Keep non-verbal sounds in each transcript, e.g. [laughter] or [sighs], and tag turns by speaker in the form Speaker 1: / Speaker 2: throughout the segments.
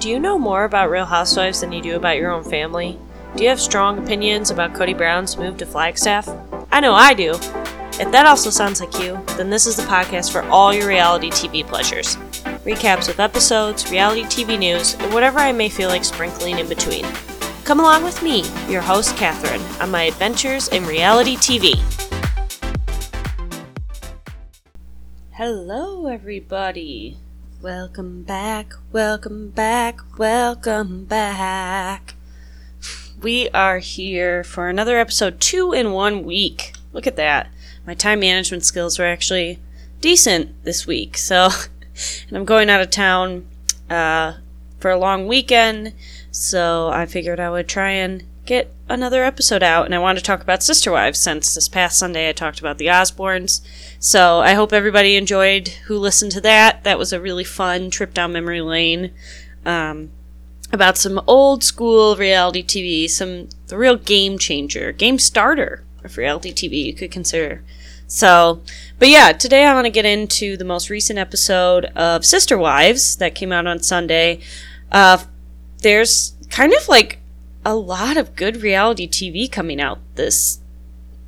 Speaker 1: Do you know more about Real Housewives than you do about your own family? Do you have strong opinions about Kody Brown's move to Flagstaff? I know I do. If that also sounds like you, then this is the podcast for all your reality TV pleasures. Recaps of episodes, reality TV news, and whatever I may feel like sprinkling in between. Come along with me, your host, Catherine, on my adventures in reality TV. Hello, everybody. Welcome back, welcome back, welcome back. We are here for another episode, two in one week. Look at that. My time management skills were actually decent this week. So, [laughs] and I'm going out of town uh, for a long weekend. So I figured I would try and get another episode out, and I want to talk about Sister Wives since this past Sunday I talked about the Osbournes. So I hope everybody enjoyed who listened to that. That was a really fun trip down memory lane um, about some old school reality TV, some the real game changer, game starter of reality TV you could consider. So, but yeah, today I want to get into the most recent episode of Sister Wives that came out on Sunday. Uh, there's kind of like a lot of good reality TV coming out this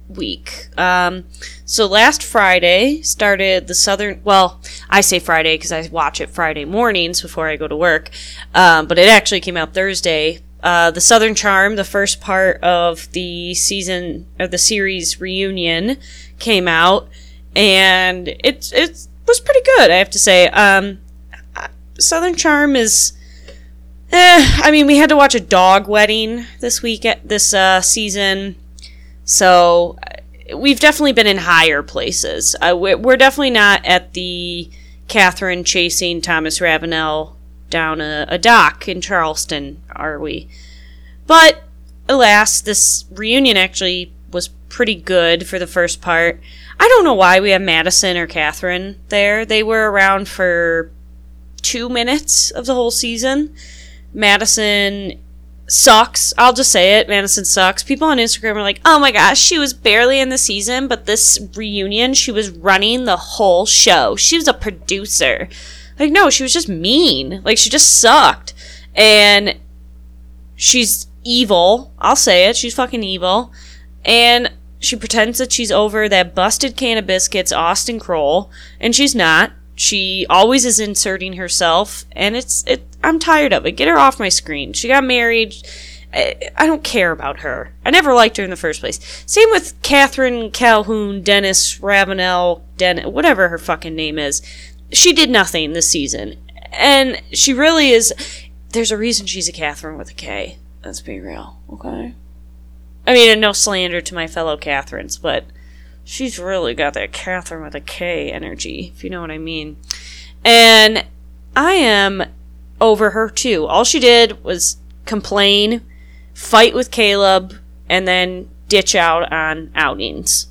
Speaker 1: week. Um, so last Friday started the Southern. Well, I say Friday because I watch it Friday mornings before I go to work, um, but it actually came out Thursday. Uh, the Southern Charm, the first part of the season of the series reunion, came out, and it it was pretty good. I have to say. Um, Southern Charm is Eh, I mean, we had to watch a dog wedding this week at this uh, season, so uh, we've definitely been in higher places. Uh, we're definitely not at the Kathryn chasing Thomas Ravenel down a, a dock in Charleston, are we? But alas, this reunion actually was pretty good for the first part. I don't know why we have Madison or Kathryn there. They were around for two minutes of the whole season. Madison sucks. I'll just say it. Madison sucks. People on Instagram are like, oh my gosh, she was barely in the season, but this reunion, she was running the whole show. She was a producer. Like, no, she was just mean. Like, she just sucked. And she's evil. I'll say it. She's fucking evil. And she pretends that she's over that busted can of biscuits, Austen Kroll, and she's not. She always is inserting herself, and it's it. I'm tired of it. Get her off my screen. She got married. I, don't care about her. I never liked her in the first place. Same with Kathryn Calhoun, Dennis Ravenel, Den, whatever her fucking name is. She did nothing this season, and she really is. There's a reason she's a Catherine with a K. Let's be real, okay? I mean, no slander to my fellow Catherines, but she's really got that Catherine with a K energy, if you know what I mean. And I am over her too. All she did was complain, fight with Caleb, and then ditch out on outings.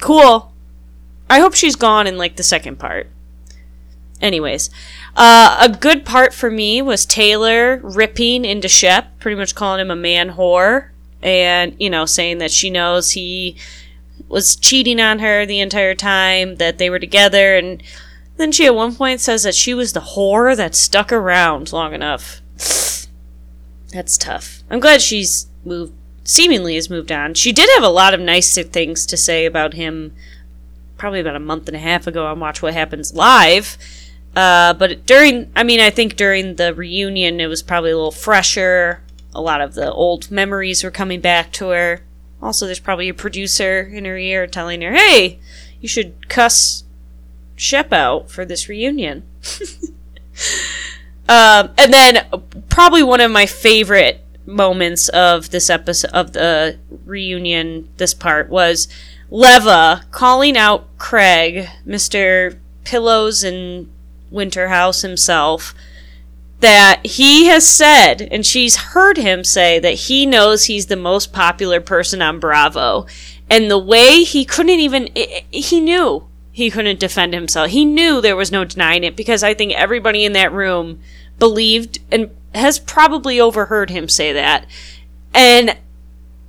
Speaker 1: Cool. I hope she's gone in like the second part. Anyways, uh, a good part for me was Taylor ripping into Shep, pretty much calling him a man whore, and you know saying that she knows he was cheating on her the entire time that they were together and then she at one point says that she was the whore that stuck around long enough. [sighs] That's tough. I'm glad she's moved seemingly has moved on. She did have a lot of nice things to say about him probably about a month and a half ago on Watch What Happens Live. Uh, but during, I mean, I think during the reunion, it was probably a little fresher. A lot of the old memories were coming back to her. Also, there's probably a producer in her ear telling her, hey, you should cuss Shep out for this reunion. [laughs] um, and then, probably one of my favorite moments of this episode of the reunion, this part, was Leva calling out Craig, Mr. Pillows and Winterhouse himself that he has said, and she's heard him say that he knows he's the most popular person on Bravo. And the way he couldn't even, he knew he couldn't defend himself. He knew there was no denying it because I think everybody in that room believed and has probably overheard him say that. And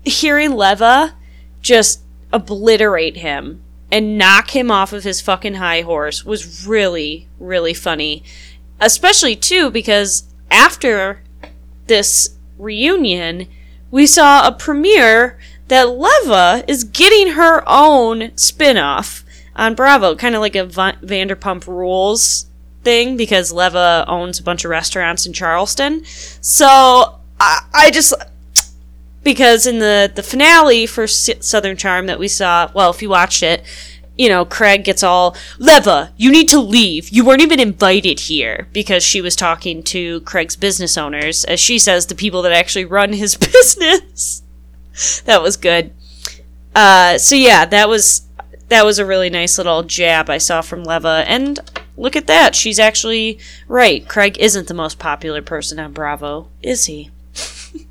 Speaker 1: hearing Leva just obliterate him and knock him off of his fucking high horse was really, really funny especially too because after this reunion, we saw a premiere that Leva is getting her own spin off on Bravo, kind of like a Va- Vanderpump Rules thing, because Leva owns a bunch of restaurants in Charleston. So I, I just. Because in the, the finale for S- Southern Charm that we saw, well, if you watched it, you know, Craig gets all, Leva, you need to leave. You weren't even invited here because she was talking to Craig's business owners, as she says, the people that actually run his [laughs] business. that was good. Uh, so yeah, that was that was a really nice little jab I saw from Leva, and look at that, she's actually right. Craig isn't the most popular person on Bravo, is he? [laughs]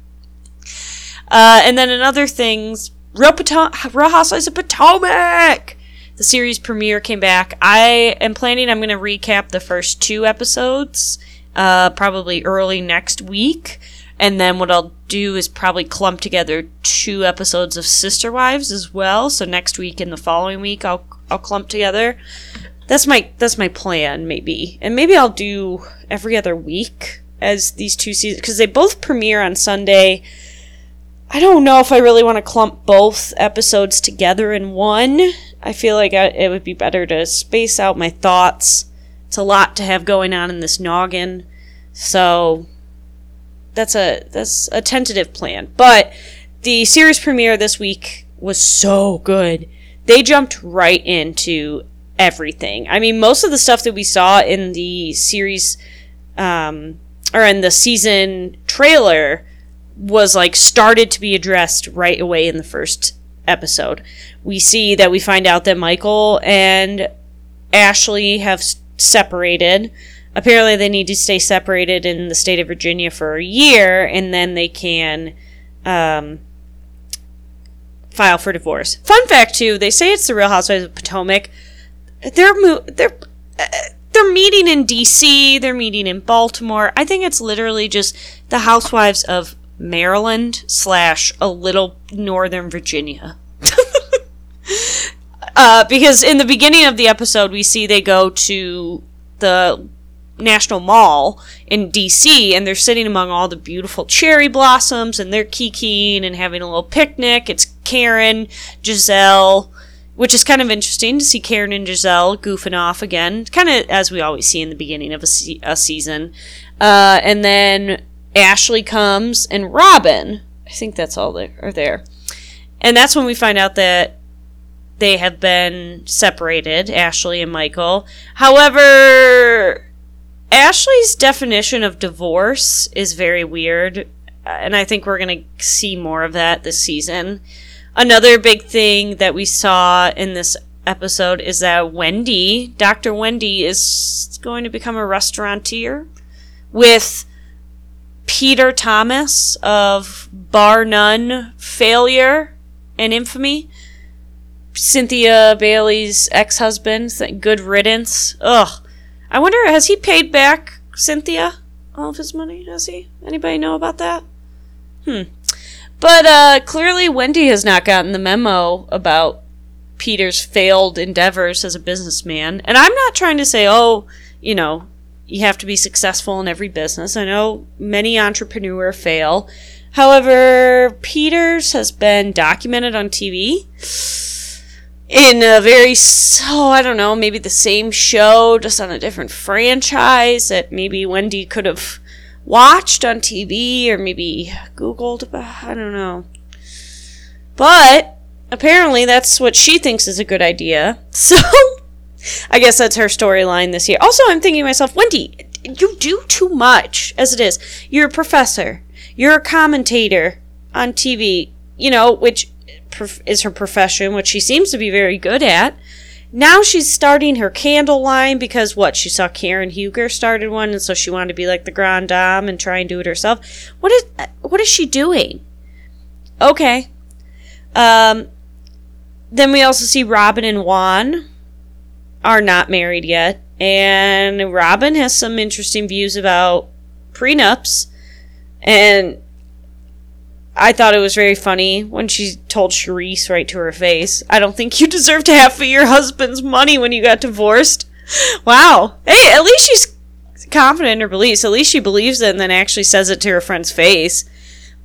Speaker 1: uh, and then another things, Real, Potom- Real Housewives of Potomac. The series premiere came back. I am planning. I'm going to recap the first two episodes, uh, probably early next week. And then what I'll do is probably clump together two episodes of Sister Wives as well. So next week and the following week I'll I'll clump together. That's my that's my plan maybe. And maybe I'll do every other week as these two seasons because they both premiere on Sunday. I don't know if I really want to clump both episodes together in one. I feel like I, it would be better to space out my thoughts. It's a lot to have going on in this noggin. So that's a that's a tentative plan. But the series premiere this week was so good. They jumped right into everything. I mean, most of the stuff that we saw in the series um, or in the season trailer was like started to be addressed right away in the first episode. We see that we find out that Michael and Ashley have separated apparently they need to stay separated in the state of Virginia for a year, and then they can um, file for divorce. Fun fact too: they say it's the Real Housewives of Potomac. They're mo- they're uh, they're meeting in D.C. They're meeting in Baltimore. I think it's literally just the Housewives of Maryland slash a little Northern Virginia. [laughs] uh, because in the beginning of the episode, we see they go to the National Mall in DC and they're sitting among all the beautiful cherry blossoms and they're kikiing and having a little picnic. It's Karen, Gizelle, which is kind of interesting to see Karen and Gizelle goofing off again, kind of as we always see in the beginning of a, se- a season. Uh, and then Ashley comes and Robyn. I think that's all that are there. And that's when we find out that they have been separated, Ashley and Michael. However, Ashley's definition of divorce is very weird, uh, and I think we're going to see more of that this season. Another big thing that we saw in this episode is that Wendy, Dr. Wendy, is going to become a restaurateur with Peter Thomas of Bar None Failure and Infamy. Cynthia Bailey's ex husband. Good riddance. Ugh. I wonder, has he paid back Cynthia all of his money? Has he? Anybody know about that? Hmm. But uh, clearly, Wendy has not gotten the memo about Peter's failed endeavors as a businessman. And I'm not trying to say, oh, you know, you have to be successful in every business. I know many entrepreneurs fail. However, Peters has been documented on TV in a very so oh, I don't know maybe the same show just on a different franchise that maybe Wendy could have watched on TV or maybe googled about I don't know but apparently that's what she thinks is a good idea [laughs] so I guess that's her storyline this year also I'm thinking to myself Wendy you do too much as it is you're a professor you're a commentator on TV you know which is her profession, which she seems to be very good at. Now she's starting her candle line because what? She saw Karen Huger started one, and so she wanted to be like the grand dame and try and do it herself. What is what is she doing? Okay. Um. Then we also see Robyn and Juan are not married yet, and Robyn has some interesting views about prenups, and I thought it was very funny when she told Charrisse right to her face, I don't think you deserved half of your husband's money when you got divorced. Wow. Hey, at least she's confident in her beliefs. At least she believes it and then actually says it to her friend's face.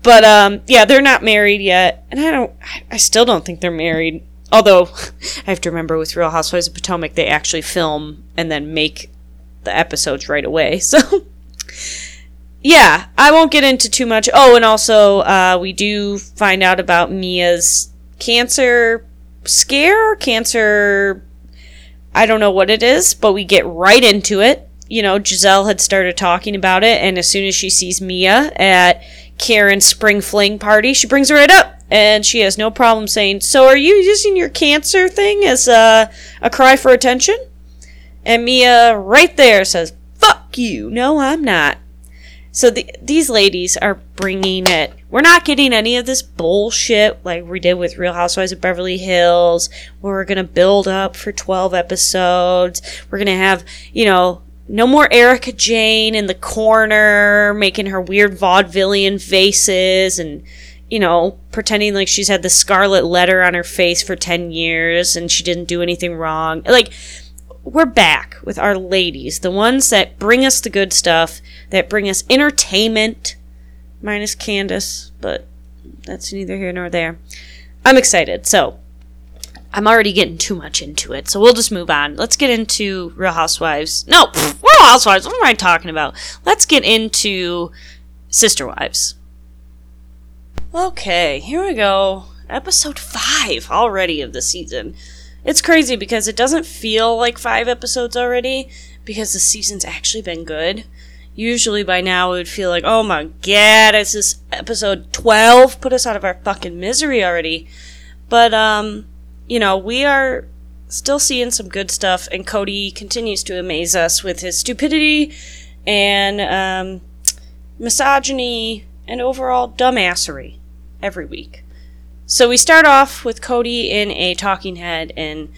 Speaker 1: But um, yeah, they're not married yet, and I don't. I still don't think they're married. Although [laughs] I have to remember with Real Housewives of Potomac, they actually film and then make the episodes right away. [laughs] So yeah, I won't get into too much. Oh, and also uh, we do find out about Mia's cancer scare, cancer. I don't know what it is, but we get right into it. You know, Gizelle had started talking about it, and as soon as she sees Mia at Karen's spring fling party, she brings her right up, and she has no problem saying, "So, are you using your cancer thing as a, a cry for attention?" And Mia, right there, says, "Fuck you! No, I'm not." So the, these ladies are bringing it. We're not getting any of this bullshit like we did with Real Housewives of Beverly Hills, where we're gonna build up for twelve episodes. We're gonna have, you know, no more Erika Jayne in the corner making her weird vaudevillian faces and you know pretending like she's had the scarlet letter on her face for 10 years and she didn't do anything wrong like we're back with our ladies the ones that bring us the good stuff that bring us entertainment minus candace but that's neither here nor there i'm excited so I'm already getting too much into it, so we'll just move on. Let's get into Real Housewives. No, pff, Real Housewives. What am I talking about? Let's get into Sister Wives. Okay, here we go. Episode 5 already of the season. It's crazy because it doesn't feel like 5 episodes already because the season's actually been good. Usually by now it would feel like, oh my god, it's this episode 12. Put us out of our fucking misery already. But, um, you know, we are still seeing some good stuff, and Kody continues to amaze us with his stupidity and um, misogyny and overall dumbassery every week. So we start off with Kody in a talking head, and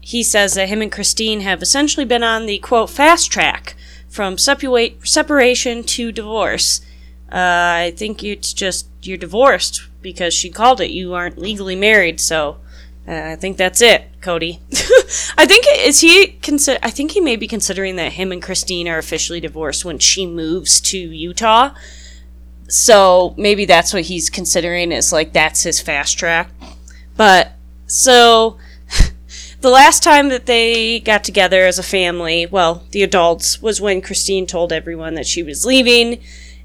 Speaker 1: he says that him and Christine have essentially been on the quote fast track from separation to divorce. Uh, I think it's just you're divorced because she called it. You aren't legally married, so uh, I think that's it, Kody. [laughs] I think is he consider. I think he may be considering that him and Christine are officially divorced when she moves to Utah. So maybe that's what he's considering is like that's his fast track. But so [laughs] the last time that they got together as a family, well, the adults, was when Christine told everyone that she was leaving,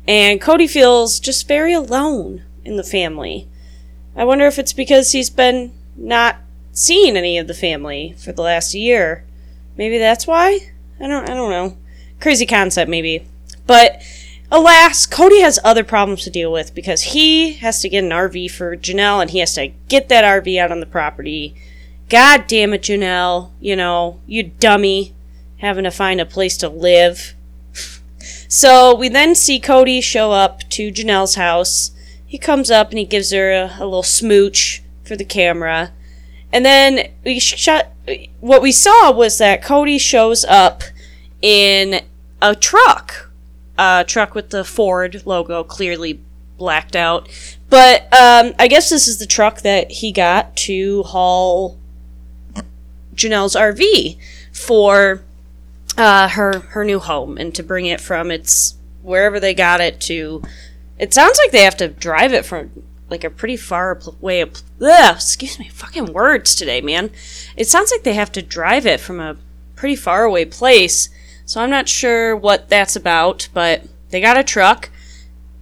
Speaker 1: and Kody feels just very alone in the family. I wonder if it's because he's been not seeing any of the family for the last year. Maybe that's why? I don't I don't know. Crazy concept maybe. But alas, Kody has other problems to deal with because he has to get an RV for Janelle and he has to get that RV out on the property. God damn it, Janelle. You know, you dummy having to find a place to live. [laughs] so we then see Kody show up to Janelle's house. He comes up and he gives her a, a little smooch for the camera. And then we shot. What we saw was that Kody shows up in a truck, a truck with the Ford logo clearly blacked out. But um, I guess this is the truck that he got to haul Janelle's RV for uh, her her new home and to bring it from its wherever they got it to. It sounds like they have to drive it from like a pretty far way. Of, ugh, excuse me, fucking words today, man. It sounds like they have to drive it from a pretty far away place. So I'm not sure what that's about, but they got a truck.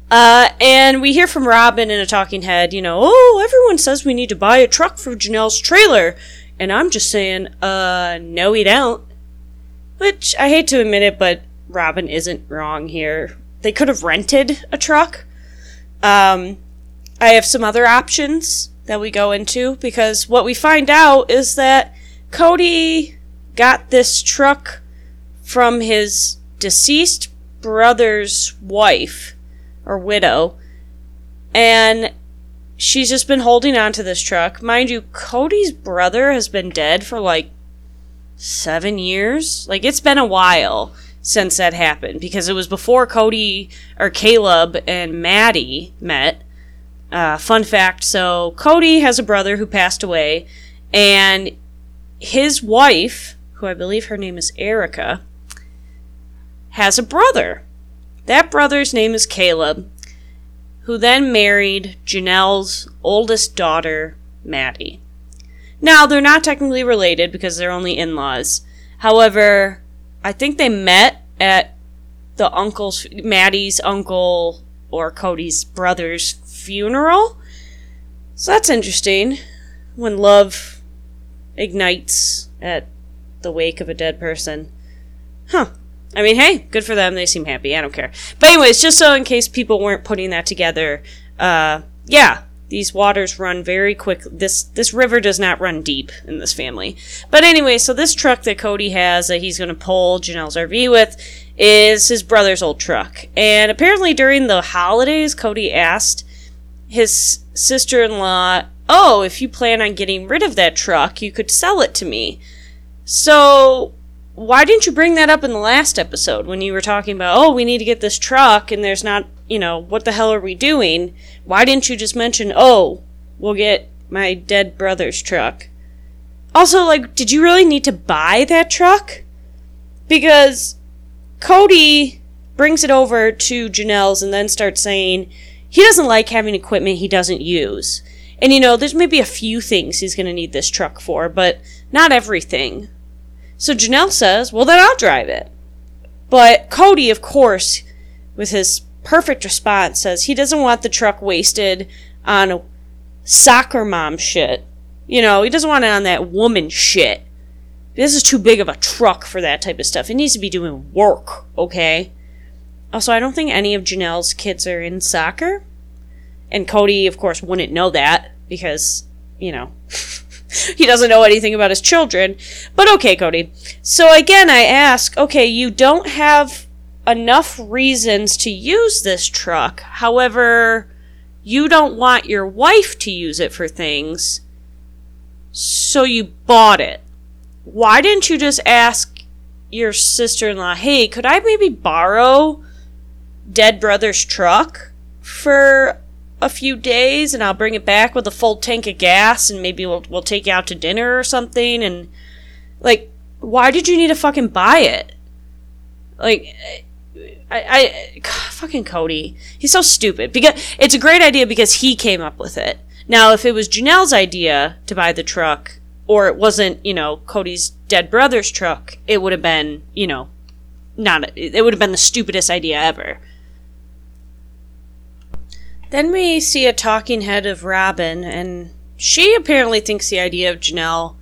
Speaker 1: Uh, and we hear from Robyn in a talking head, you know, oh, everyone says we need to buy a truck for Janelle's trailer. And I'm just saying, uh, no, we don't. Which I hate to admit it, but Robyn isn't wrong here. They could have rented a truck. Um, I have some other options that we go into because what we find out is that Kody got this truck from his deceased brother's wife or widow and she's just been holding on to this truck. Mind you, Kody's brother has been dead for like 7 years. Like it's been a while since that happened because it was before Kody or Caleb and Maddie met uh, fun fact so, Kody has a brother who passed away, and his wife, who I believe her name is Erika, has a brother. That brother's name is Caleb, who then married Janelle's oldest daughter, Maddie. Now, they're not technically related because they're only in laws. However, I think they met at the uncle's, Maddie's uncle or Kody's brother's funeral. So that's interesting. When love ignites at the wake of a dead person. Huh. I mean, hey, good for them. They seem happy. I don't care. But anyways, just so in case people weren't putting that together, uh, yeah, these waters run very quick. This this river does not run deep in this family. But anyway, so this truck that Kody has that he's going to pull Janelle's RV with is his brother's old truck. And apparently during the holidays, Kody asked his sister-in-law, "Oh, if you plan on getting rid of that truck, you could sell it to me." So why didn't you bring that up in the last episode when you were talking about, oh, we need to get this truck and there's not, you know, what the hell are we doing? Why didn't you just mention, oh, we'll get my dead brother's truck? Also, like, did you really need to buy that truck? Because Kody brings it over to Janelle's and then starts saying he doesn't like having equipment he doesn't use. And you know, there's maybe a few things he's going to need this truck for, but not everything. So Janelle says, well, then I'll drive it. But Kody, of course, with his perfect response, says he doesn't want the truck wasted on soccer mom shit. You know, he doesn't want it on that woman shit. This is too big of a truck for that type of stuff. It needs to be doing work, okay? Also, I don't think any of Janelle's kids are in soccer. And Kody, of course, wouldn't know that because, you know, [laughs] [laughs] he doesn't know anything about his children. But okay, Kody. So again, I ask, okay, you don't have enough reasons to use this truck. However, you don't want your wife to use it for things. So you bought it. Why didn't you just ask your sister in law, hey, could I maybe borrow Dead Brother's truck for a few days and I'll bring it back with a full tank of gas and maybe we'll we'll take you out to dinner or something and like why did you need to fucking buy it? Like I, I [sighs] fucking Kody. He's so stupid. Because it's a great idea because he came up with it. Now if it was Janelle's idea to buy the truck or it wasn't, you know, Kody's dead brother's truck, it would have been, you know, not it would have been the stupidest idea ever. Then we see a talking head of Robyn, and she apparently thinks the idea of Janelle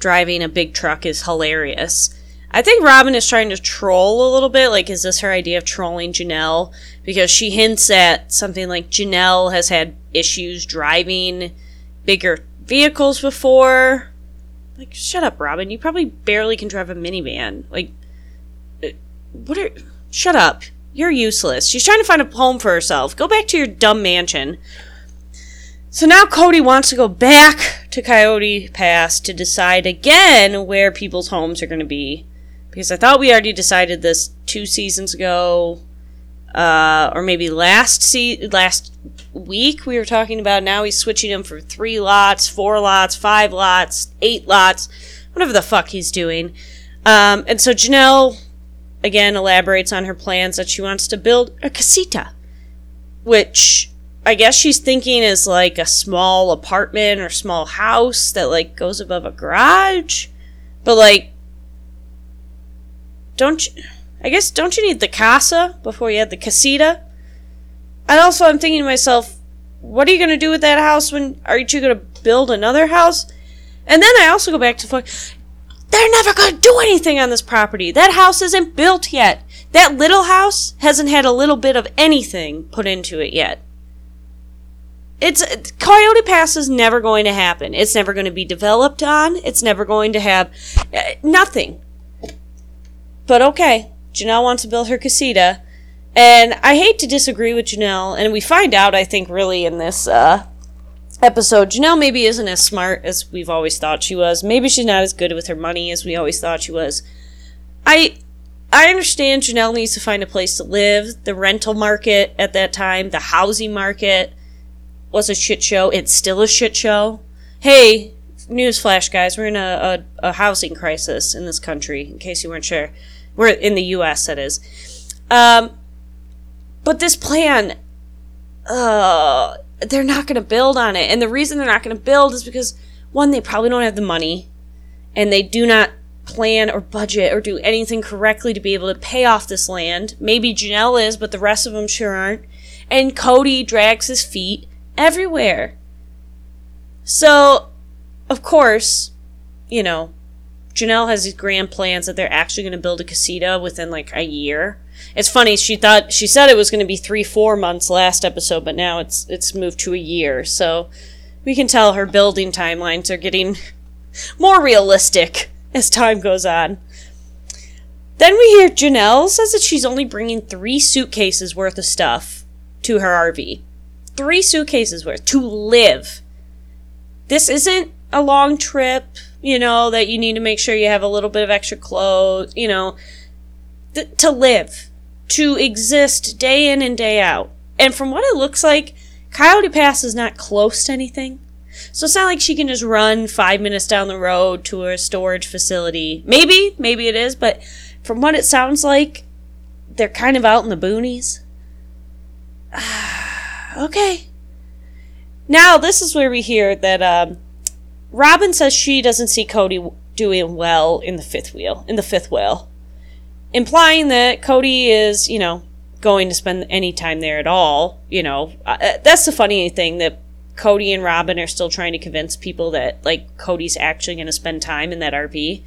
Speaker 1: driving a big truck is hilarious. I think Robyn is trying to troll a little bit. Like, is this her idea of trolling Janelle? Because she hints at something like Janelle has had issues driving bigger vehicles before. Like, shut up, Robyn. You probably barely can drive a minivan. Like, uh, what are. Shut up. You're useless. She's trying to find a home for herself. Go back to your dumb mansion. So now Kody wants to go back to Coyote Pass to decide again where people's homes are going to be. Because I thought we already decided this two seasons ago, uh, or maybe last se- last week we were talking about. Now he's switching them for three lots, four lots, five lots, eight lots, whatever the fuck he's doing. Um, and so Janelle again elaborates on her plans that she wants to build a casita, which I guess she's thinking is like a small apartment or small house that like goes above a garage. But like don't you I guess don't you need the casa before you have the casita? And also I'm thinking to myself, what are you gonna do with that house when aren't you gonna build another house? And then I also go back to they're never going to do anything on this property. That house isn't built yet. That little house hasn't had a little bit of anything put into it yet. It's Coyote Pass is never going to happen. It's never going to be developed on. It's never going to have uh, nothing. But okay, Janelle wants to build her casita, and I hate to disagree with Janelle, and we find out I think really in this uh, episode, Janelle maybe isn't as smart as we've always thought she was. Maybe she's not as good with her money as we always thought she was. I I understand Janelle needs to find a place to live. The rental market at that time, the housing market was a shit show. It's still a shit show. Hey, newsflash, guys, we're in a, a, a housing crisis in this country, in case you weren't sure. We're in the U.S., that is. Um, but this plan, uh, they're not going to build on it. And the reason they're not going to build is because, one, they probably don't have the money, and they do not plan or budget or do anything correctly to be able to pay off this land. Maybe Janelle is, but the rest of them sure aren't. And Kody drags his feet everywhere. So, of course, you know, Janelle has these grand plans that they're actually going to build a casita within like a year. It's funny. She thought she said it was going to be three, four months last episode, but now it's it's moved to a year. So we can tell her building timelines are getting [laughs] more realistic as time goes on. Then we hear Janelle says that she's only bringing three suitcases worth of stuff to her RV. Three suitcases worth to live. This isn't a long trip, you know, that you need to make sure you have a little bit of extra clothes, you know, th- to live, to exist day in and day out. And from what it looks like, Coyote Pass is not close to anything. So it's not like she can just run five minutes down the road to a storage facility. Maybe, maybe it is, but from what it sounds like, they're kind of out in the boonies. [sighs] okay. Now, this is where we hear that um, Robyn says she doesn't see Kody doing well in the fifth wheel, in the fifth wheel, implying that Kody is, you know, going to spend any time there at all. You know, uh, uh that's the funny thing that Kody and Robyn are still trying to convince people that like Kody's actually going to spend time in that RV.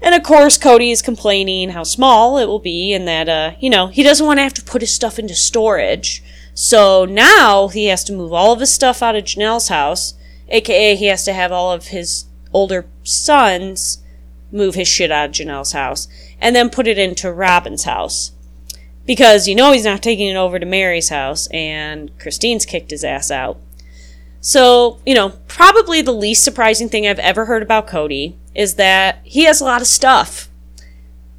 Speaker 1: And of course, Kody is complaining how small it will be and that, uh, you know, he doesn't want to have to put his stuff into storage. So now he has to move all of his stuff out of Janelle's house, aka he has to have all of his older sons move his shit out of Janelle's house and then put it into Robyn's house. Because you know he's not taking it over to Meri's house, and Christine's kicked his ass out. So, you know, probably the least surprising thing I've ever heard about Kody is that he has a lot of stuff.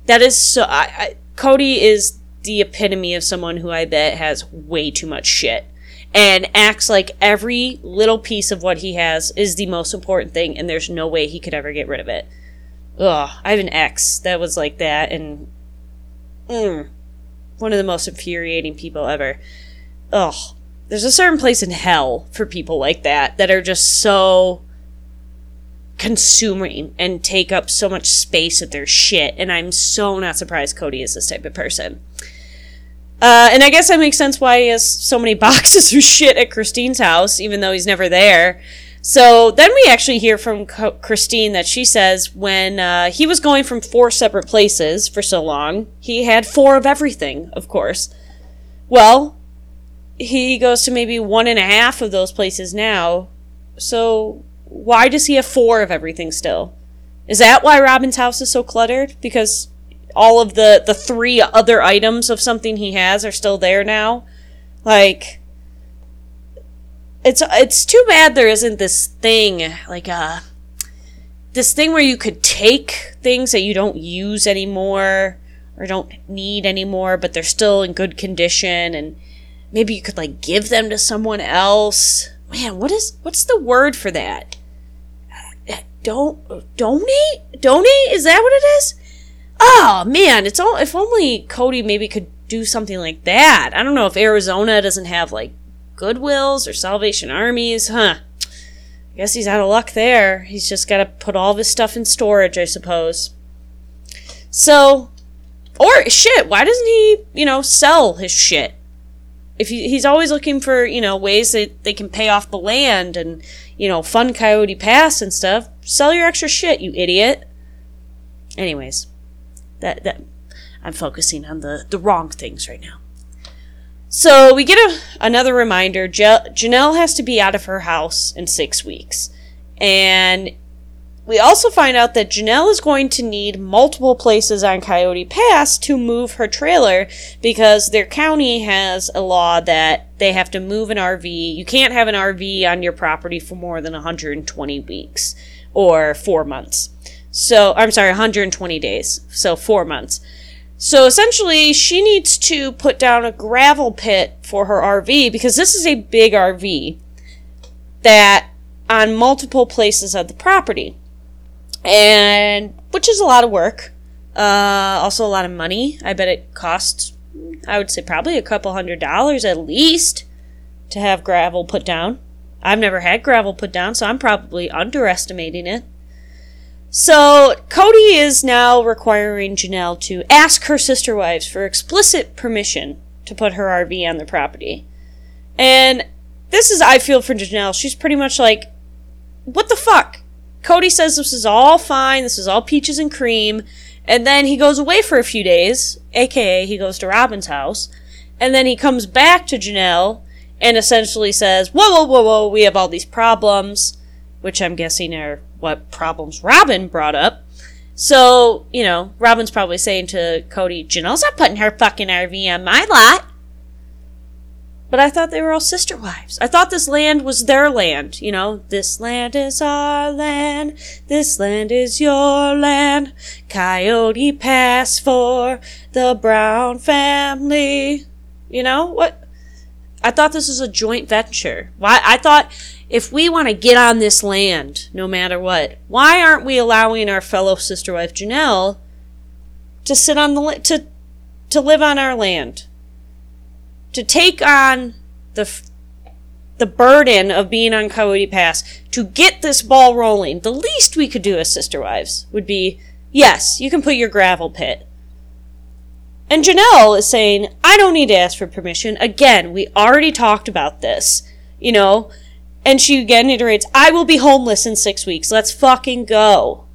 Speaker 1: That is so. I, I, Kody is the epitome of someone who I bet has way too much shit and acts like every little piece of what he has is the most important thing and there's no way he could ever get rid of it. Ugh, I have an ex that was like that and mm, one of the most infuriating people ever. Ugh. There's a certain place in hell for people like that that are just so consuming and take up so much space with their shit. And I'm so not surprised Kody is this type of person. Uh, and I guess that makes sense why he has so many [laughs] boxes of shit at Christine's house, even though he's never there. So then we actually hear from Christine that she says when uh, he was going from four separate places for so long, he had four of everything, of course. Well, he goes to maybe one and a half of those places now. So why does he have four of everything still? Is that why Robyn's house is so cluttered? Because all of the the three other items of something he has are still there now. Like it's it's too bad there isn't this thing like uh this thing where you could take things that you don't use anymore or don't need anymore but they're still in good condition and maybe you could like give them to someone else. Man, what is what's the word for that? Don't donate? Donate? Is that what it is? Oh man, it's all if only Kody maybe could do something like that. I don't know if Arizona doesn't have like Goodwills or Salvation Armies, huh? I guess he's out of luck there. He's just got to put all of his stuff in storage, I suppose. So, or shit, why doesn't he, you know, sell his shit? if he, he's always looking for you know ways that they can pay off the land and you know fund Coyote Pass and stuff, sell your extra shit, you idiot. Anyways, that that I'm focusing on the the wrong things right now. So we get a, another reminder. Janelle has to be out of her house in six weeks, and we also find out that Janelle is going to need multiple places on Coyote Pass to move her trailer because their county has a law that they have to move an RV. You can't have an RV on your property for more than 120 weeks or four months. So, I'm sorry, 120 days. So, four months. So, essentially, she needs to put down a gravel pit for her RV because this is a big RV that on multiple places of the property and which is a lot of work. Uh, also a lot of money. I bet it costs I would say probably a couple hundred dollars at least to have gravel put down. I've never had gravel put down, so I'm probably underestimating it. So Kody is now requiring Janelle to ask her sister wives for explicit permission to put her RV on the property. And this is, I feel, for Janelle. She's pretty much like, what the fuck? Kody says this is all fine, this is all peaches and cream. And then he goes away for a few days, aka he goes to Robyn's house. And then he comes back to Janelle and essentially says, Whoa, whoa, whoa, whoa, we have all these problems, which I'm guessing are what problems Robyn brought up. So, you know, Robyn's probably saying to Kody, Janelle's not putting her fucking RV on my lot. But I thought they were all sister wives. I thought this land was their land. You know, this land is our land. This land is your land. Coyote Pass for the Brown family. You know, what? I thought this was a joint venture. Why? I thought if we want to get on this land, no matter what, why aren't we allowing our fellow sister wife Janelle to sit on the to to live on our land? to take on the the burden of being on Coyote Pass to get this ball rolling, the least we could do as sister wives would be yes, you can put your gravel pit. And Janelle is saying, I don't need to ask for permission. Again, we already talked about this, you know. And she again iterates, I will be homeless in six weeks. Let's fucking go.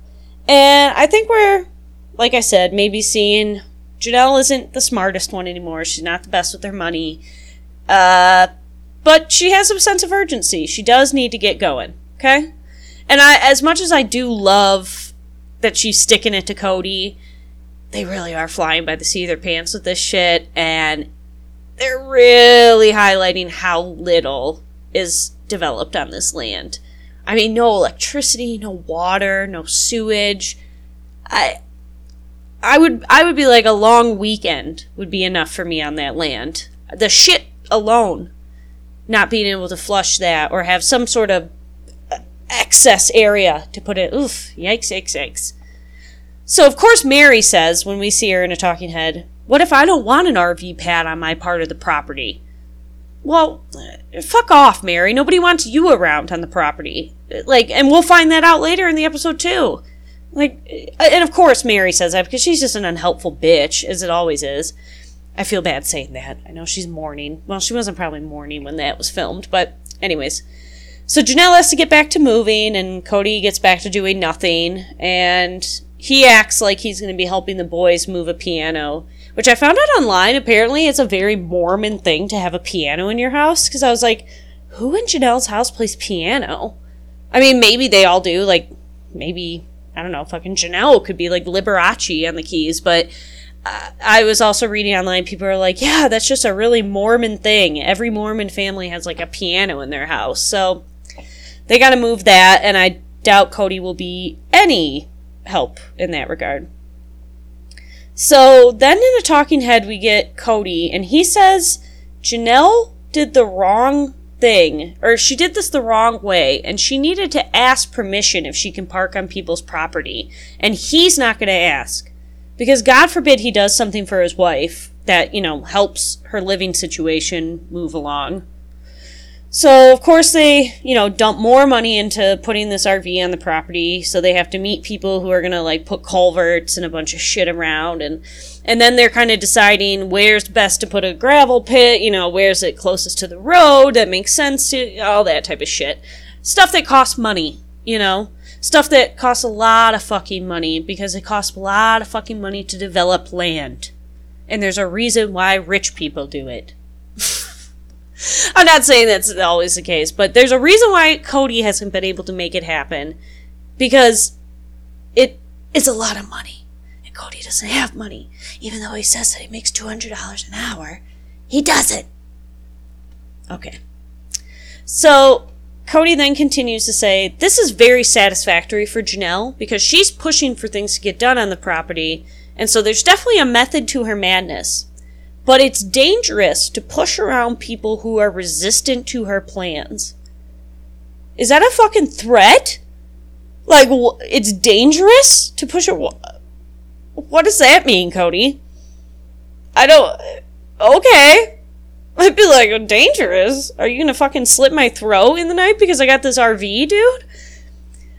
Speaker 1: And I think we're, like I said, maybe seeing Janelle isn't the smartest one anymore. She's not the best with her money. Uh, but she has a sense of urgency. She does need to get going. Okay? And I, as much as I do love that she's sticking it to Kody, they really are flying by the seat of their pants with this shit, and they're really highlighting how little is developed on this land. I mean, no electricity, no water, no sewage. I I would I would be like a long weekend would be enough for me on that land. The shit alone, not being able to flush that or have some sort of excess area to put it. Oof! Yikes! Yikes! Yikes! So of course Meri says when we see her in a talking head, "What if I don't want an RV pad on my part of the property?" Well, fuck off, Meri. Nobody wants you around on the property. Like, and we'll find that out later in the episode too. Like, and of course Meri says that because she's just an unhelpful bitch, as it always is. I feel bad saying that. I know she's mourning. Well, she wasn't probably mourning when that was filmed, but anyways. So Janelle has to get back to moving, and Kody gets back to doing nothing, and he acts like he's going to be helping the boys move a piano, which I found out online. Apparently, it's a very Mormon thing to have a piano in your house, because I was like, who in Janelle's house plays piano? I mean, maybe they all do, like, maybe I don't know, fucking Janelle could be like Liberace on the keys, but uh, I was also reading online, people are like, yeah, that's just a really Mormon thing. Every Mormon family has like a piano in their house. So they got to move that, and I doubt Kody will be any help in that regard. So then in a talking head, we get Kody, and he says Janelle did the wrong thing, or she did this the wrong way, and she needed to ask permission if she can park on people's property. And he's not going to ask. Because God forbid he does something for his wife that, you know, helps her living situation move along. So, of course, they, you know, dump more money into putting this RV on the property. So they have to meet people who are going to, like, put culverts and a bunch of shit around. And, and then they're kind of deciding where's best to put a gravel pit, you know, where's it closest to the road that makes sense to, all that type of shit. Stuff that costs money, you know? Stuff that costs a lot of fucking money because it costs a lot of fucking money to develop land. And there's a reason why rich people do it. I'm not saying that's always the case, but there's a reason why Kody hasn't been able to make it happen because it is a lot of money. And Kody doesn't have money. Even though he says that he makes $200 an hour, he doesn't. Okay. So Kody then continues to say, This is very satisfactory for Janelle because she's pushing for things to get done on the property, and so there's definitely a method to her madness. But it's dangerous to push around people who are resistant to her plans. Is that a fucking threat? Like, it's dangerous to push a. What does that mean, Kody? I don't. okay. I'd be like, dangerous. Are you gonna fucking slit my throat in the night because I got this RV, dude?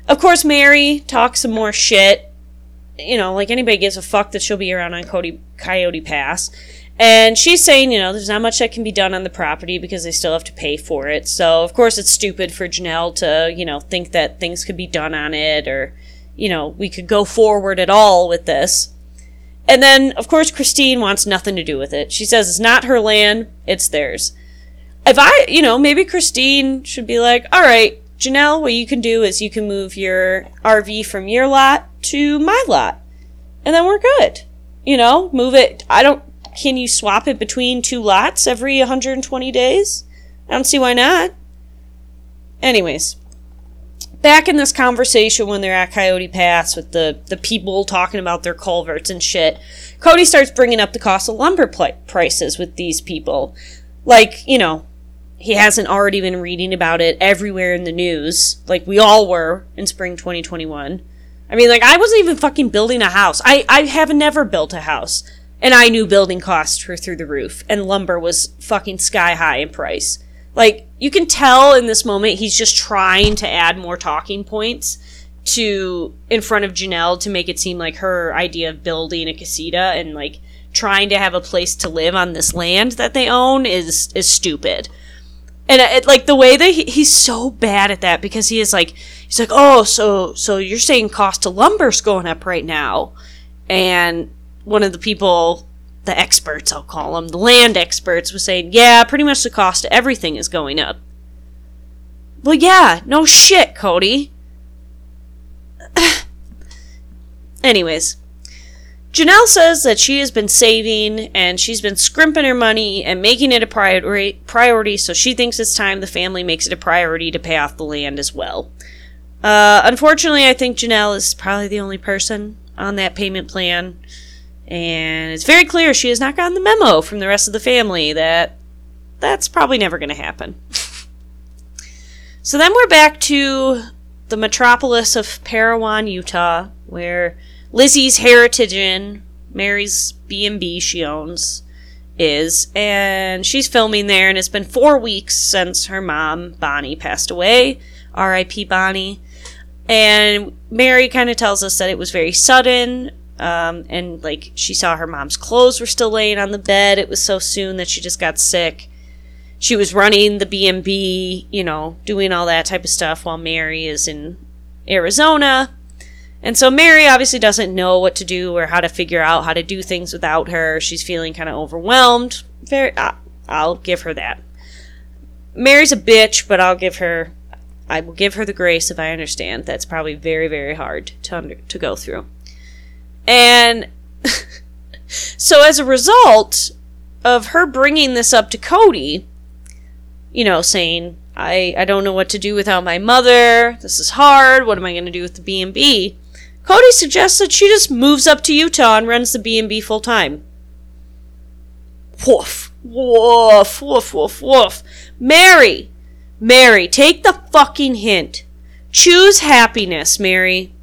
Speaker 1: Of course, Meri talks some more shit. You know, like anybody gives a fuck that she'll be around on Kody, Coyote Pass. And she's saying, you know, there's not much that can be done on the property because they still have to pay for it. So, of course, it's stupid for Janelle to, you know, think that things could be done on it or, you know, we could go forward at all with this. And then, of course, Christine wants nothing to do with it. She says it's not her land, it's theirs. If I, you know, maybe Christine should be like, all right, Janelle, what you can do is you can move your RV from your lot to my lot. And then we're good. You know, move it. I don't can you swap it between two lots every 120 days? I don't see why not. Anyways, back in this conversation when they're at Coyote Pass with the, the people talking about their culverts and shit, Kody starts bringing up the cost of lumber pl- prices with these people. Like, you know, he hasn't already been reading about it everywhere in the news, like we all were in spring 2021. I mean, like, I wasn't even fucking building a house. I, I have never built a house. And I knew building costs were through the roof, and lumber was fucking sky high in price. Like, you can tell in this moment he's just trying to add more talking points to in front of Janelle to make it seem like her idea of building a casita and like trying to have a place to live on this land that they own is is stupid. And uh, it, like the way that he, he's so bad at that because he is like he's like oh so so you're saying cost of lumber's going up right now, and one of the people, the experts, I'll call them, the land experts, was saying, yeah, pretty much the cost of everything is going up. Well, yeah, no shit, Kody. [sighs] Anyways, Janelle says that she has been saving and she's been scrimping her money and making it a priority, priority so she thinks it's time the family makes it a priority to pay off the land as well. Uh, unfortunately, I think Janelle is probably the only person on that payment plan and it's very clear she has not gotten the memo from the rest of the family that that's probably never going to happen. [laughs] so then we're back to the metropolis of Parowan, Utah, where Lizzie's Heritage Inn, Meri's B&B she owns, is, and she's filming there, and it's been four weeks since her mom, Bonnie, passed away. R.I.P. Bonnie. And Meri kind of tells us that it was very sudden. Um, and like she saw her mom's clothes were still laying on the bed. It was so soon that she just got sick. She was running the B&B, you know, doing all that type of stuff while Meri is in Arizona. And so Meri obviously doesn't know what to do or how to figure out how to do things without her. She's feeling kind of overwhelmed. Very I'll give her that. Meri's a bitch, but I'll give her I will give her the grace if I understand. That's probably very very hard to under, to go through. And [laughs] so as a result of her bringing this up to Kody, you know, saying, I, I don't know what to do without my mother. This is hard. What am I going to do with the B&B? Kody suggests that she just moves up to Utah and runs the B&B full time. Woof. Woof. Woof. Woof. Woof. Meri. Meri, take the fucking hint. Choose happiness, Meri.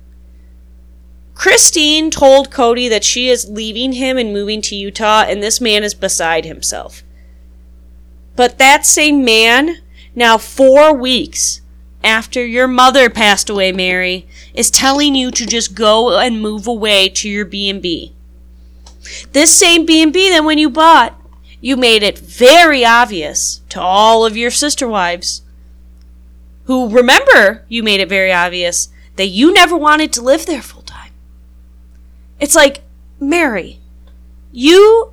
Speaker 1: Christine told Kody that she is leaving him and moving to Utah, and this man is beside himself. But that same man, now four weeks after your mother passed away, Meri, is telling you to just go and move away to your B&B. This same B&B that when you bought, you made it very obvious to all of your sister wives who remember you made it very obvious that you never wanted to live there time. It's like, Meri, you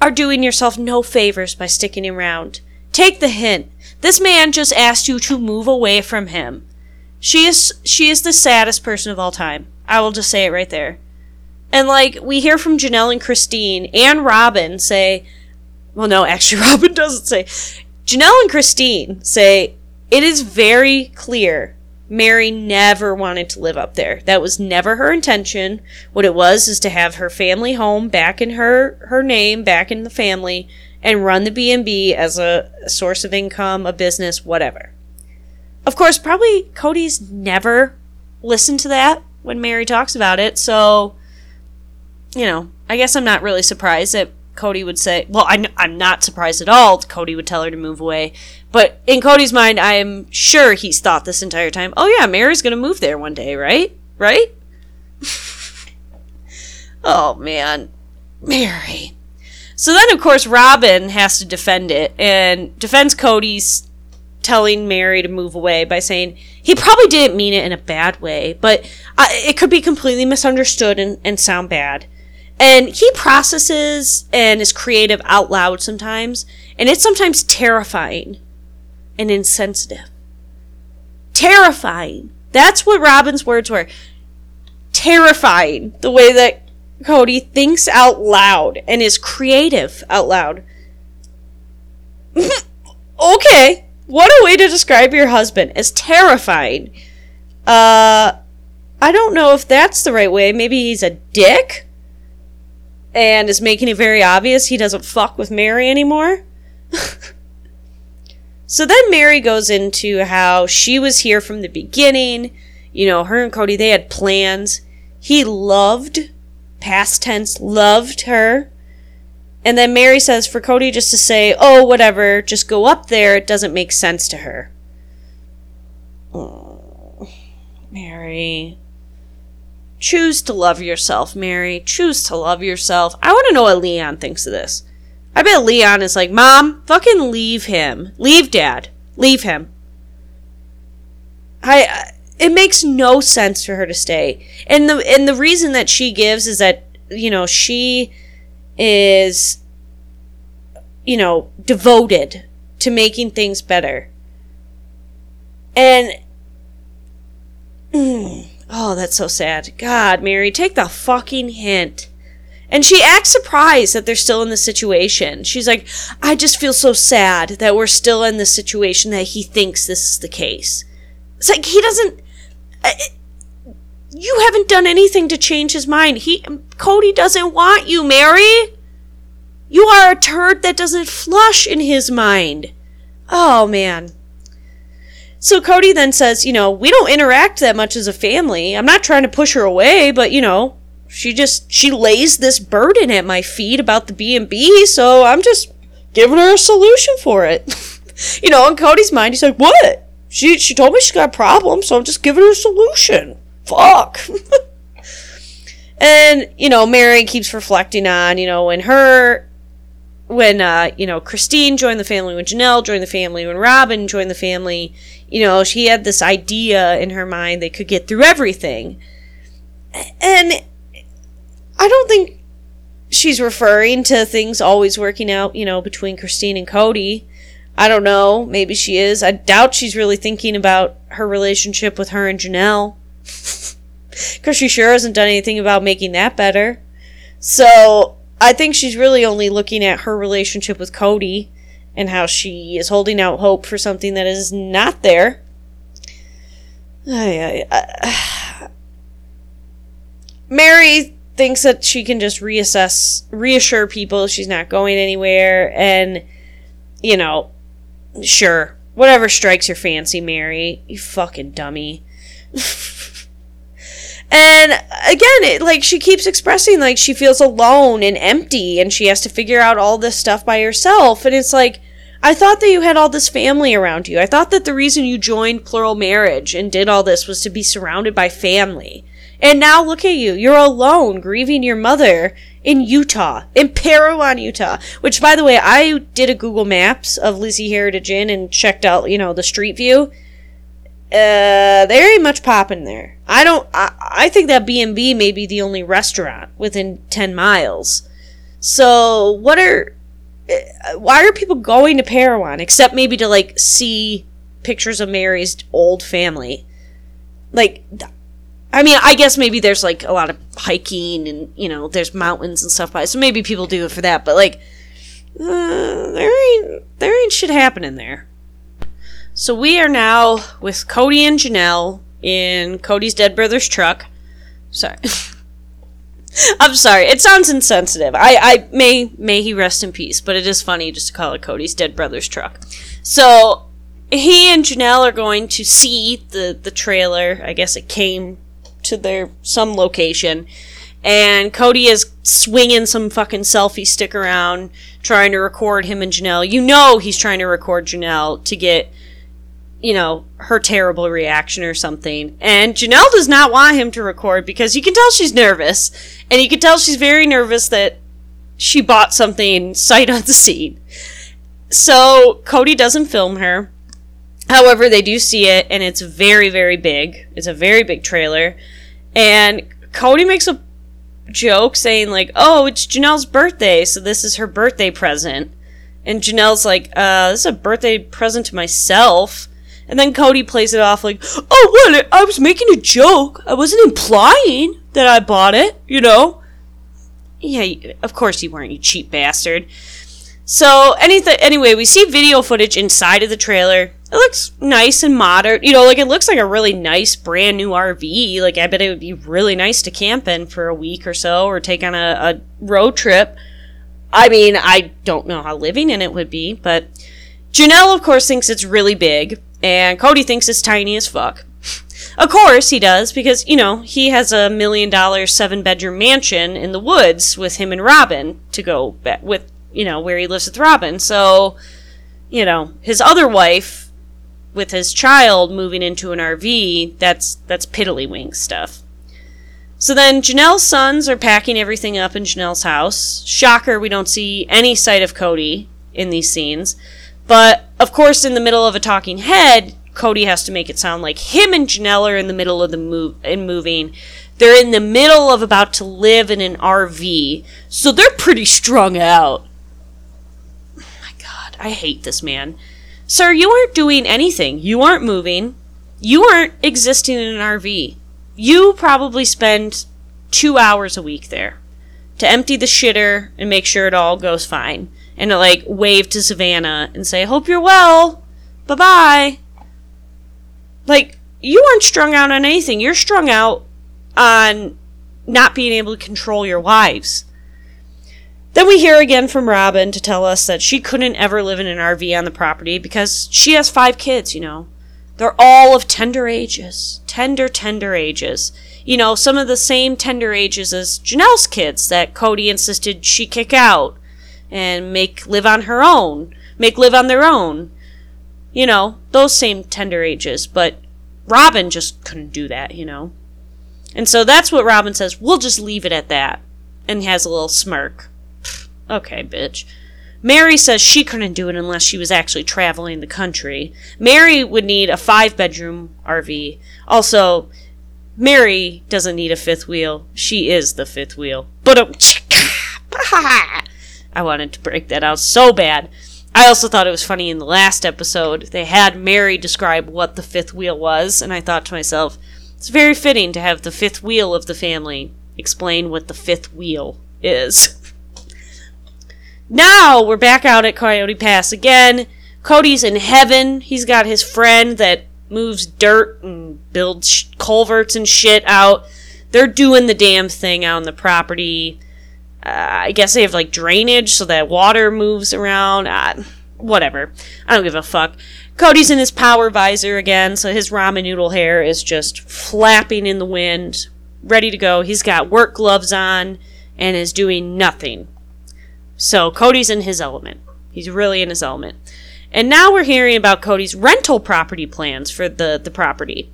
Speaker 1: are doing yourself no favors by sticking around. Take the hint. This man just asked you to move away from him. She is she is the saddest person of all time. I will just say it right there. And like we hear from Janelle and Christine and Robyn say, well no, actually [laughs] Robyn doesn't say. Janelle and Christine say it is very clear Meri never wanted to live up there. That was never her intention. What it was is to have her family home back in her her name, back in the family, and run the B&B as a, a source of income, a business, whatever. Of course, probably Kody's never listened to that when Meri talks about it, so you know, I guess I'm not really surprised that Kody would say, well, I'm, I'm not surprised at all. Kody would tell her to move away. But in Kody's mind, I'm sure he's thought this entire time, oh, yeah, Meri's going to move there one day, right? Right? [laughs] oh, man. Meri. So then, of course, Robyn has to defend it and defends Kody's telling Meri to move away by saying he probably didn't mean it in a bad way, but uh, it could be completely misunderstood and, and sound bad. And he processes and is creative out loud sometimes, and it's sometimes terrifying and insensitive. Terrifying. That's what Robyn's words were. Terrifying. The way that Kody thinks out loud and is creative out loud. [laughs] okay. What a way to describe your husband as terrifying. Uh I don't know if that's the right way. Maybe he's a dick and is making it very obvious he doesn't fuck with Meri anymore. [laughs] so then Meri goes into how she was here from the beginning. You know, her and Kody, they had plans. He loved past tense, loved her. And then Meri says for Kody just to say, oh, whatever, just go up there, it doesn't make sense to her. Oh, Meri. Choose to love yourself, Meri. Choose to love yourself. I want to know what Leon thinks of this. I bet Leon is like, Mom, fucking leave him. Leave Dad. Leave him. I it makes no sense for her to stay. And the and the reason that she gives is that you know she is you know devoted to making things better. And mm, oh, that's so sad. God, Meri, take the fucking hint. And she acts surprised that they're still in the situation. She's like, I just feel so sad that we're still in the situation that he thinks this is the case. It's like he doesn't uh, you haven't done anything to change his mind. He Kody doesn't want you, Meri. You are a turd that doesn't flush in his mind. Oh man. So Kody then says, you know, we don't interact that much as a family. I'm not trying to push her away, but you know, she just she lays this burden at my feet about the B&B, so I'm just giving her a solution for it. [laughs] you know, in Kody's mind, he's like, "What? She she told me she got a problem, so I'm just giving her a solution. Fuck. [laughs] and you know, Meri keeps reflecting on you know when her when uh, you know Christine joined the family, when Janelle joined the family, when Robyn joined the family, you know she had this idea in her mind they could get through everything, and I don't think she's referring to things always working out, you know, between Christine and Kody. I don't know. Maybe she is. I doubt she's really thinking about her relationship with her and Janelle. [laughs] Because she sure hasn't done anything about making that better. So I think she's really only looking at her relationship with Kody and how she is holding out hope for something that is not there. Uh, [sighs] Meri thinks that she can just reassess, reassure people she's not going anywhere, and, you know, Sure. Whatever strikes your fancy, Meri. You fucking dummy. [laughs] and again, it, like she keeps expressing like she feels alone and empty and she has to figure out all this stuff by herself and it's like I thought that you had all this family around you. I thought that the reason you joined plural marriage and did all this was to be surrounded by family. And now look at you. You're alone grieving your mother in Utah, in Parowan, Utah. Which, by the way, I did a Google Maps of Lizzie Heritage Inn and checked out, you know, the street view. Uh, there ain't much popping there. I don't. I, I think that B and B may be the only restaurant within ten miles. So, what are? Uh, why are people going to Parowan except maybe to like see pictures of Meri's old family? Like, I mean, I guess maybe there's like a lot of hiking and you know there's mountains and stuff by, so maybe people do it for that. But like, uh, there ain't there ain't shit happening there. So we are now with Kody and Janelle in Kody's dead brother's truck. Sorry. [laughs] I'm sorry. It sounds insensitive. I, I may may he rest in peace, but it is funny just to call it Kody's dead brother's truck. So he and Janelle are going to see the the trailer. I guess it came to their some location and Kody is swinging some fucking selfie stick around trying to record him and Janelle. You know he's trying to record Janelle to get, you know, her terrible reaction or something. And Janelle does not want him to record because you can tell she's nervous. And you can tell she's very nervous that she bought something sight unseen. So Kody doesn't film her. However, they do see it, and it's very, very big. It's a very big trailer. And Kody makes a joke saying, like, oh, it's Janelle's birthday, so this is her birthday present. And Janelle's like, uh, this is a birthday present to myself. And then Kody plays it off like, oh, what? I was making a joke. I wasn't implying that I bought it, you know? Yeah, of course you weren't, you cheap bastard. So, anyway, we see video footage inside of the trailer. It looks nice and modern. You know, like it looks like a really nice brand new RV. Like I bet it would be really nice to camp in for a week or so or take on a, a road trip. I mean, I don't know how living in it would be, but Janelle, of course, thinks it's really big, and Kody thinks it's tiny as fuck. Of course, he does, because, you know, he has a million dollar seven bedroom mansion in the woods with him and Robyn to go be- with you know, where he lives with Robyn. So, you know, his other wife with his child moving into an RV, that's that's piddlywink stuff. So then Janelle's sons are packing everything up in Janelle's house. Shocker, we don't see any sight of Kody in these scenes. But of course, in the middle of a talking head, Kody has to make it sound like him and Janelle are in the middle of the move in moving. They're in the middle of about to live in an RV, so they're pretty strung out. Oh my God, I hate this man. Sir, you aren't doing anything. You aren't moving. You aren't existing in an RV. You probably spend two hours a week there to empty the shitter and make sure it all goes fine. And like wave to Savannah and say, Hope you're well. Bye bye. Like, you aren't strung out on anything. You're strung out on not being able to control your wives. Then we hear again from Robyn to tell us that she couldn't ever live in an RV on the property because she has five kids, you know. They're all of tender ages. Tender, tender ages. You know, some of the same tender ages as Janelle's kids that Kody insisted she kick out and make live on her own, make live on their own. You know, those same tender ages. But Robyn just couldn't do that, you know. And so that's what Robyn says. We'll just leave it at that. And has a little smirk. Okay, bitch. Meri says she couldn't do it unless she was actually traveling the country. Meri would need a five bedroom RV. Also, Meri doesn't need a fifth wheel. She is the fifth wheel. But uh, [tsk] I wanted to break that out so bad. I also thought it was funny in the last episode. They had Meri describe what the fifth wheel was, and I thought to myself, it's very fitting to have the fifth wheel of the family explain what the fifth wheel is. Now we're back out at Coyote Pass again. Kody's in heaven. He's got his friend that moves dirt and builds culverts and shit out. They're doing the damn thing on the property. Uh, I guess they have like drainage so that water moves around. Uh, whatever. I don't give a fuck. Kody's in his power visor again, so his ramen noodle hair is just flapping in the wind, ready to go. He's got work gloves on and is doing nothing so Kody's in his element. He's really in his element. And now we're hearing about Kody's rental property plans for the, the property.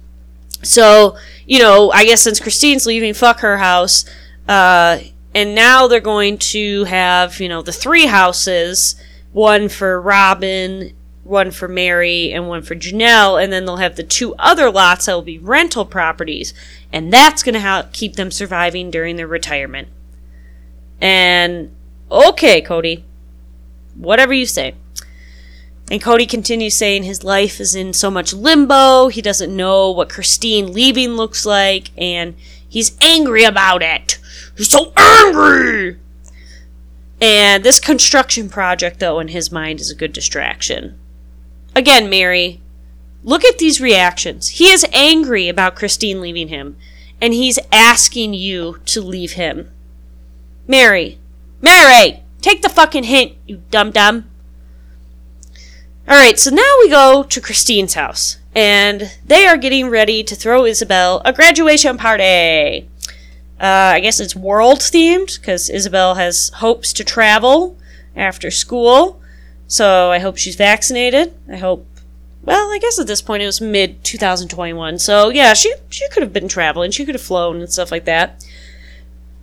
Speaker 1: So, you know, I guess since Christine's leaving, fuck her house. Uh, and now they're going to have, you know, the three houses one for Robyn, one for Meri, and one for Janelle. And then they'll have the two other lots that will be rental properties. And that's going to ha- keep them surviving during their retirement. And Okay, Kody. Whatever you say. And Kody continues saying his life is in so much limbo, he doesn't know what Christine leaving looks like, and he's angry about it. He's so angry! And this construction project, though, in his mind is a good distraction. Again, Meri, look at these reactions. He is angry about Christine leaving him, and he's asking you to leave him. Meri, Meri! Take the fucking hint, you dumb dumb. Alright, so now we go to Christine's house. And they are getting ready to throw Ysabel a graduation party. Uh, I guess it's world themed because Ysabel has hopes to travel after school. So I hope she's vaccinated. I hope. Well, I guess at this point it was mid 2021. So yeah, she she could have been traveling. She could have flown and stuff like that.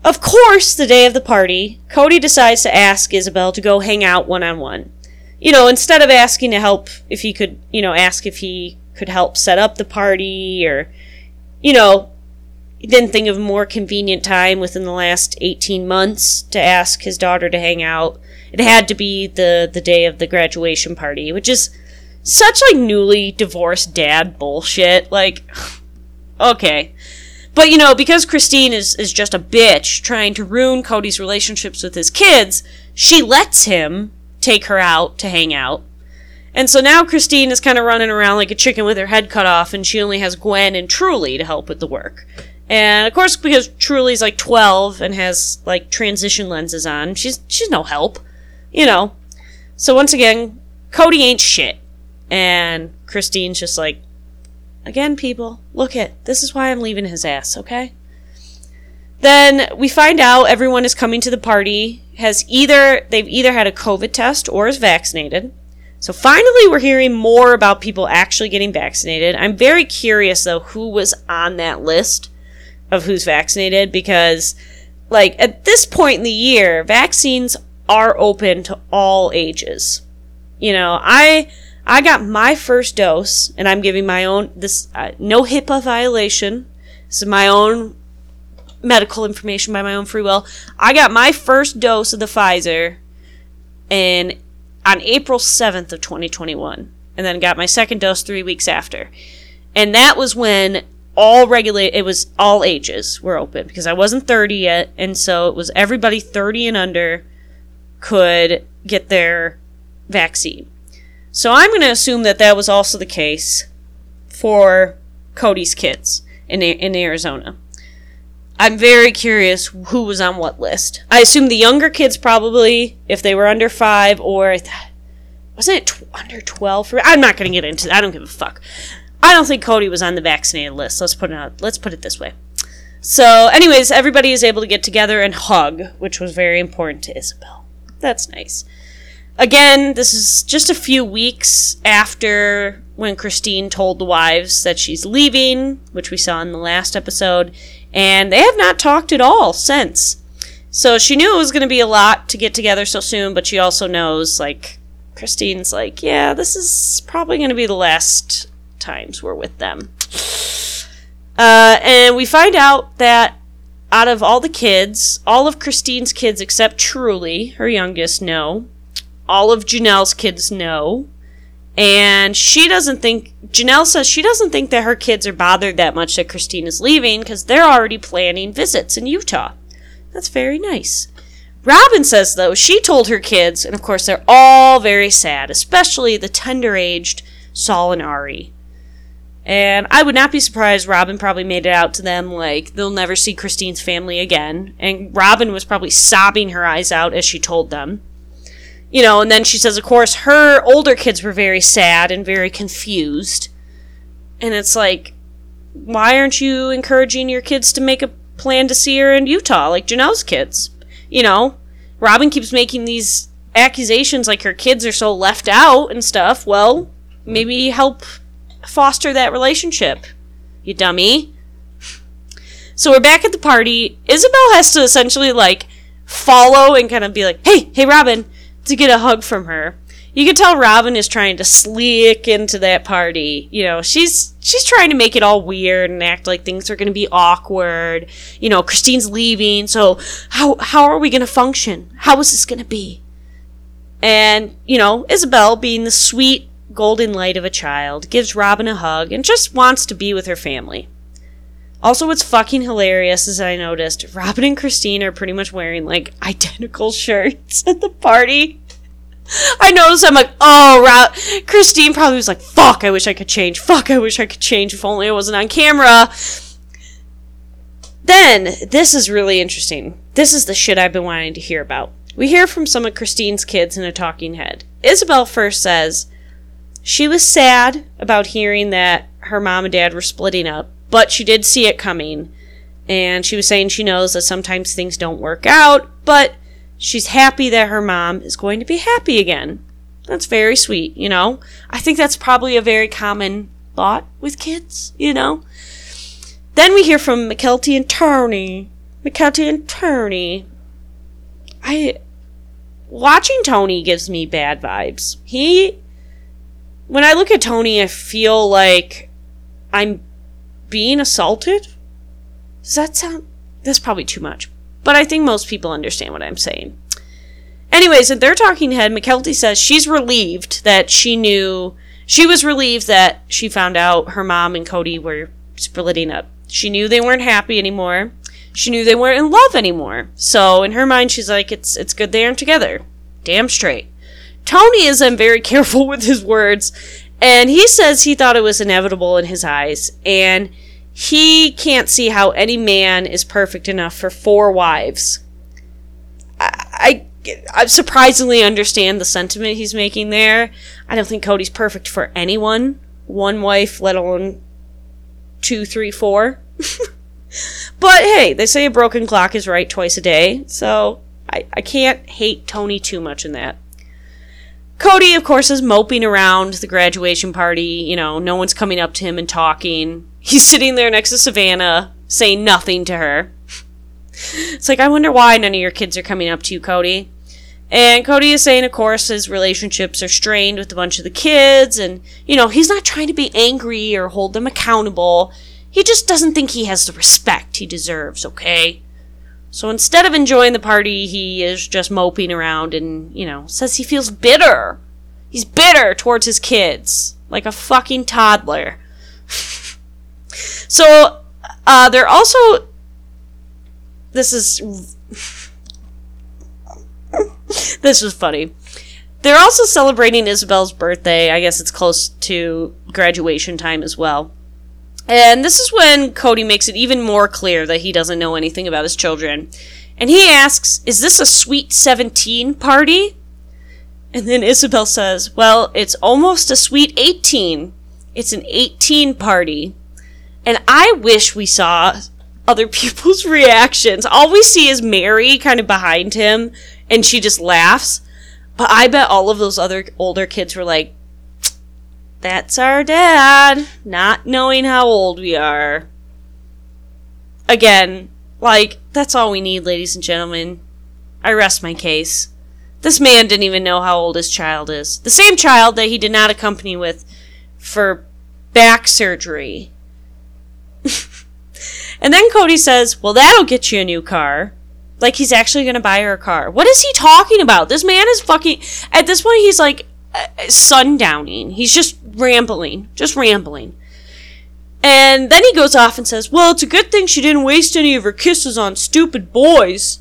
Speaker 1: Of course, the day of the party, Kody decides to ask Ysabel to go hang out one on one. You know, instead of asking to help, if he could, you know, ask if he could help set up the party or, you know, didn't think of more convenient time within the last 18 months to ask his daughter to hang out. It had to be the, the day of the graduation party, which is such like newly divorced dad bullshit. Like, [sighs] okay. But you know, because Christine is, is just a bitch trying to ruin Kody's relationships with his kids, she lets him take her out to hang out. And so now Christine is kind of running around like a chicken with her head cut off, and she only has Gwen and Truly to help with the work. And of course, because Truly's like 12 and has like transition lenses on, she's she's no help, you know. So once again, Kody ain't shit, and Christine's just like, again, people, look at this is why I'm leaving his ass, okay? Then we find out everyone is coming to the party has either they've either had a COVID test or is vaccinated. So finally, we're hearing more about people actually getting vaccinated. I'm very curious, though, who was on that list of who's vaccinated because, like, at this point in the year, vaccines are open to all ages. You know, I I got my first dose, and I'm giving my own this uh, no HIPAA violation. This is my own medical information by my own free will. I got my first dose of the Pfizer in on April 7th of 2021 and then got my second dose 3 weeks after. And that was when all regulate it was all ages were open because I wasn't 30 yet and so it was everybody 30 and under could get their vaccine. So I'm going to assume that that was also the case for Kody's kids in in Arizona. I'm very curious who was on what list. I assume the younger kids probably, if they were under five, or wasn't it under twelve? I'm not going to get into. that. I don't give a fuck. I don't think Kody was on the vaccinated list. Let's put it out. Let's put it this way. So, anyways, everybody is able to get together and hug, which was very important to Ysabel. That's nice. Again, this is just a few weeks after when Christine told the wives that she's leaving, which we saw in the last episode, and they have not talked at all since. So she knew it was going to be a lot to get together so soon, but she also knows, like, Christine's like, yeah, this is probably going to be the last times we're with them. Uh, and we find out that out of all the kids, all of Christine's kids except Truly, her youngest, know. All of Janelle's kids know. And she doesn't think, Janelle says she doesn't think that her kids are bothered that much that Christine is leaving because they're already planning visits in Utah. That's very nice. Robyn says, though, she told her kids, and of course they're all very sad, especially the tender aged Sol and Ari. And I would not be surprised Robyn probably made it out to them like they'll never see Christine's family again. And Robyn was probably sobbing her eyes out as she told them you know, and then she says, of course, her older kids were very sad and very confused. And it's like, why aren't you encouraging your kids to make a plan to see her in Utah, like Janelle's kids? You know, Robyn keeps making these accusations like her kids are so left out and stuff. Well, maybe help foster that relationship, you dummy. So we're back at the party. Ysabel has to essentially like follow and kind of be like, hey, hey, Robyn, to get a hug from her. You can tell Robyn is trying to slick into that party. You know, she's she's trying to make it all weird and act like things are going to be awkward. You know, Christine's leaving, so how how are we going to function? How is this going to be? And, you know, Ysabel being the sweet golden light of a child gives Robyn a hug and just wants to be with her family. Also, what's fucking hilarious is I noticed Robyn and Christine are pretty much wearing like [laughs] identical shirts at the party. I noticed I'm like, oh, Ra- Christine probably was like, fuck, I wish I could change. Fuck, I wish I could change if only I wasn't on camera. Then, this is really interesting. This is the shit I've been wanting to hear about. We hear from some of Christine's kids in a talking head. Ysabel first says she was sad about hearing that her mom and dad were splitting up, but she did see it coming. And she was saying she knows that sometimes things don't work out, but she's happy that her mom is going to be happy again. That's very sweet, you know? I think that's probably a very common thought with kids, you know? Then we hear from Mykelti and Tony. Mykelti and Tony. I. Watching Tony gives me bad vibes. He. When I look at Tony, I feel like I'm being assaulted. Does that sound. That's probably too much. But I think most people understand what I'm saying. Anyways, in their talking head, Mykelti says she's relieved that she knew. She was relieved that she found out her mom and Kody were splitting up. She knew they weren't happy anymore. She knew they weren't in love anymore. So in her mind, she's like, "It's it's good they aren't together." Damn straight. Tony is um, very [laughs] careful with his words, and he says he thought it was inevitable in his eyes, and he can't see how any man is perfect enough for four wives. I, I, I surprisingly understand the sentiment he's making there. I don't think Kody's perfect for anyone. One wife, let alone two, three, four. [laughs] but hey, they say a broken clock is right twice a day, so I, I can't hate Tony too much in that. Kody, of course, is moping around the graduation party. You know, no one's coming up to him and talking. He's sitting there next to Savannah, saying nothing to her. It's like, I wonder why none of your kids are coming up to you, Kody. And Kody is saying, of course, his relationships are strained with a bunch of the kids, and, you know, he's not trying to be angry or hold them accountable. He just doesn't think he has the respect he deserves, okay? So instead of enjoying the party, he is just moping around and, you know, says he feels bitter. He's bitter towards his kids, like a fucking toddler. [laughs] so, uh, they're also. This is. [laughs] this was funny. They're also celebrating Ysabel's birthday. I guess it's close to graduation time as well. And this is when Kody makes it even more clear that he doesn't know anything about his children. And he asks, Is this a sweet 17 party? And then Ysabel says, Well, it's almost a sweet 18. It's an 18 party. And I wish we saw other [laughs] people's reactions. All we see is Meri kind of behind him, and she just laughs. But I bet all of those other older kids were like, that's our dad, not knowing how old we are. Again, like, that's all we need, ladies and gentlemen. I rest my case. This man didn't even know how old his child is. The same child that he did not accompany with for back surgery. [laughs] and then Kody says, Well, that'll get you a new car. Like he's actually going to buy her a car. What is he talking about? This man is fucking. At this point, he's like, uh, sundowning. He's just rambling, just rambling. And then he goes off and says, "Well, it's a good thing she didn't waste any of her kisses on stupid boys."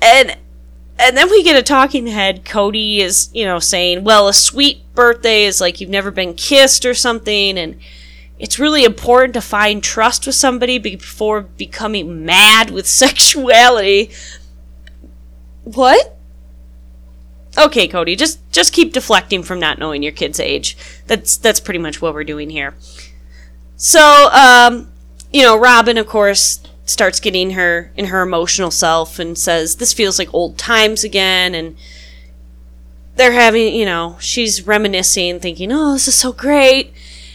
Speaker 1: And and then we get a talking head. Kody is, you know, saying, "Well, a sweet birthday is like you've never been kissed or something and it's really important to find trust with somebody before becoming mad with [laughs] sexuality." What? Okay, Kody, just just keep deflecting from not knowing your kid's age. That's that's pretty much what we're doing here. So, um, you know, Robyn, of course, starts getting her in her emotional self and says, "This feels like old times again." And they're having, you know, she's reminiscing, thinking, "Oh, this is so great."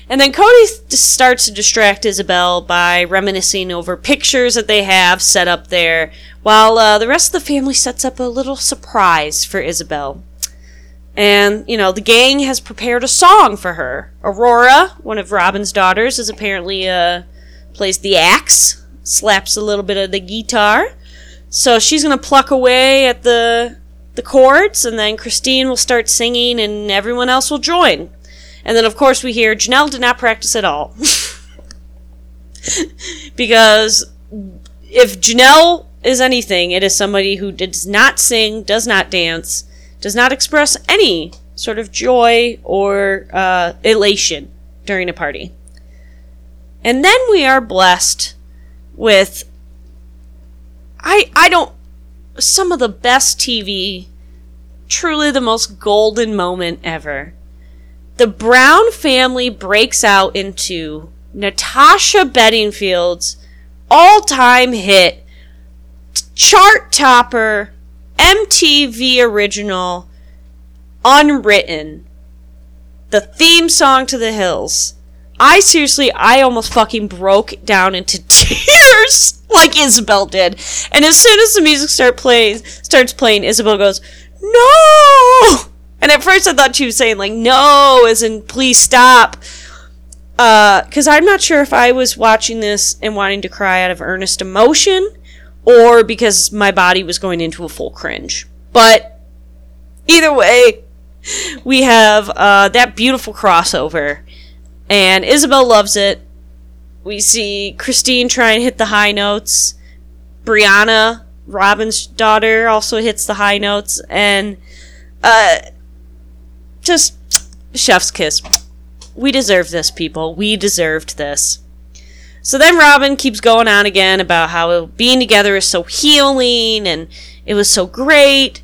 Speaker 1: And then Kody starts to distract Ysabel by reminiscing over pictures that they have set up there, while uh, the rest of the family sets up a little surprise for Ysabel. And, you know, the gang has prepared a song for her. Aurora, one of Robyn's daughters, is apparently, uh, plays the axe, slaps a little bit of the guitar. So she's gonna pluck away at the, the chords, and then Christine will start singing, and everyone else will join. And then, of course, we hear Janelle did not practice at all. [laughs] because if Janelle is anything, it is somebody who does not sing, does not dance, does not express any sort of joy or uh, elation during a party. And then we are blessed with I I don't some of the best TV, truly the most golden moment ever the Brown family breaks out into Natasha Bedingfield's all time hit, chart topper, MTV original, unwritten, the theme song to the hills. I seriously, I almost fucking broke down into [laughs] tears like Ysabel did. And as soon as the music start plays, starts playing, Ysabel goes, "No!" And at first, I thought she was saying like "no," as in "please stop." Uh because uh, I'm not sure if I was watching this and wanting to cry out of earnest emotion, or because my body was going into a full cringe. But either way, [laughs] we have uh, that beautiful crossover, and Ysabel loves it. We see Christine try and hit the high notes. Breanna, Robyn's daughter, also hits the high notes, and uh, just chef's kiss. We deserve this, people. We deserved this. So then Robyn keeps going on again about how being together is so healing and it was so great.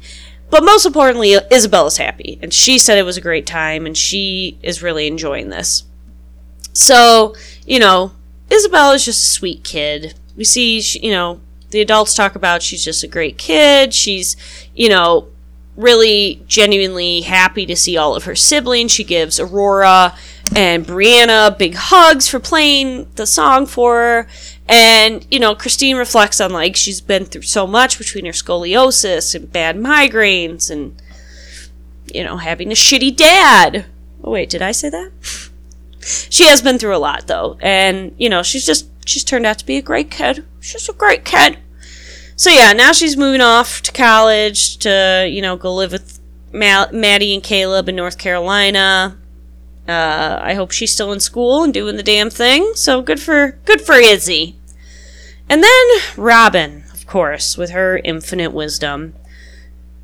Speaker 1: But most importantly, Isabella's happy, and she said it was a great time, and she is really enjoying this. So, you know, Isabella is just a sweet kid. We see, she, you know, the adults talk about she's just a great kid. She's, you know, really genuinely happy to see all of her siblings. She gives Aurora and Breanna big hugs for playing the song for her. And, you know, Christine reflects on like she's been through so much between her scoliosis and bad migraines and, you know, having a shitty dad. Oh, wait, did I say that? she has been through a lot though. And, you know, she's just, she's turned out to be a great kid. She's a great kid. So yeah, now she's moving off to college to, you know, go live with Maddie and Caleb in North Carolina. Uh, I hope she's still in school and doing the damn thing. So good for good for Izzy. And then Robyn, of course, with her infinite wisdom,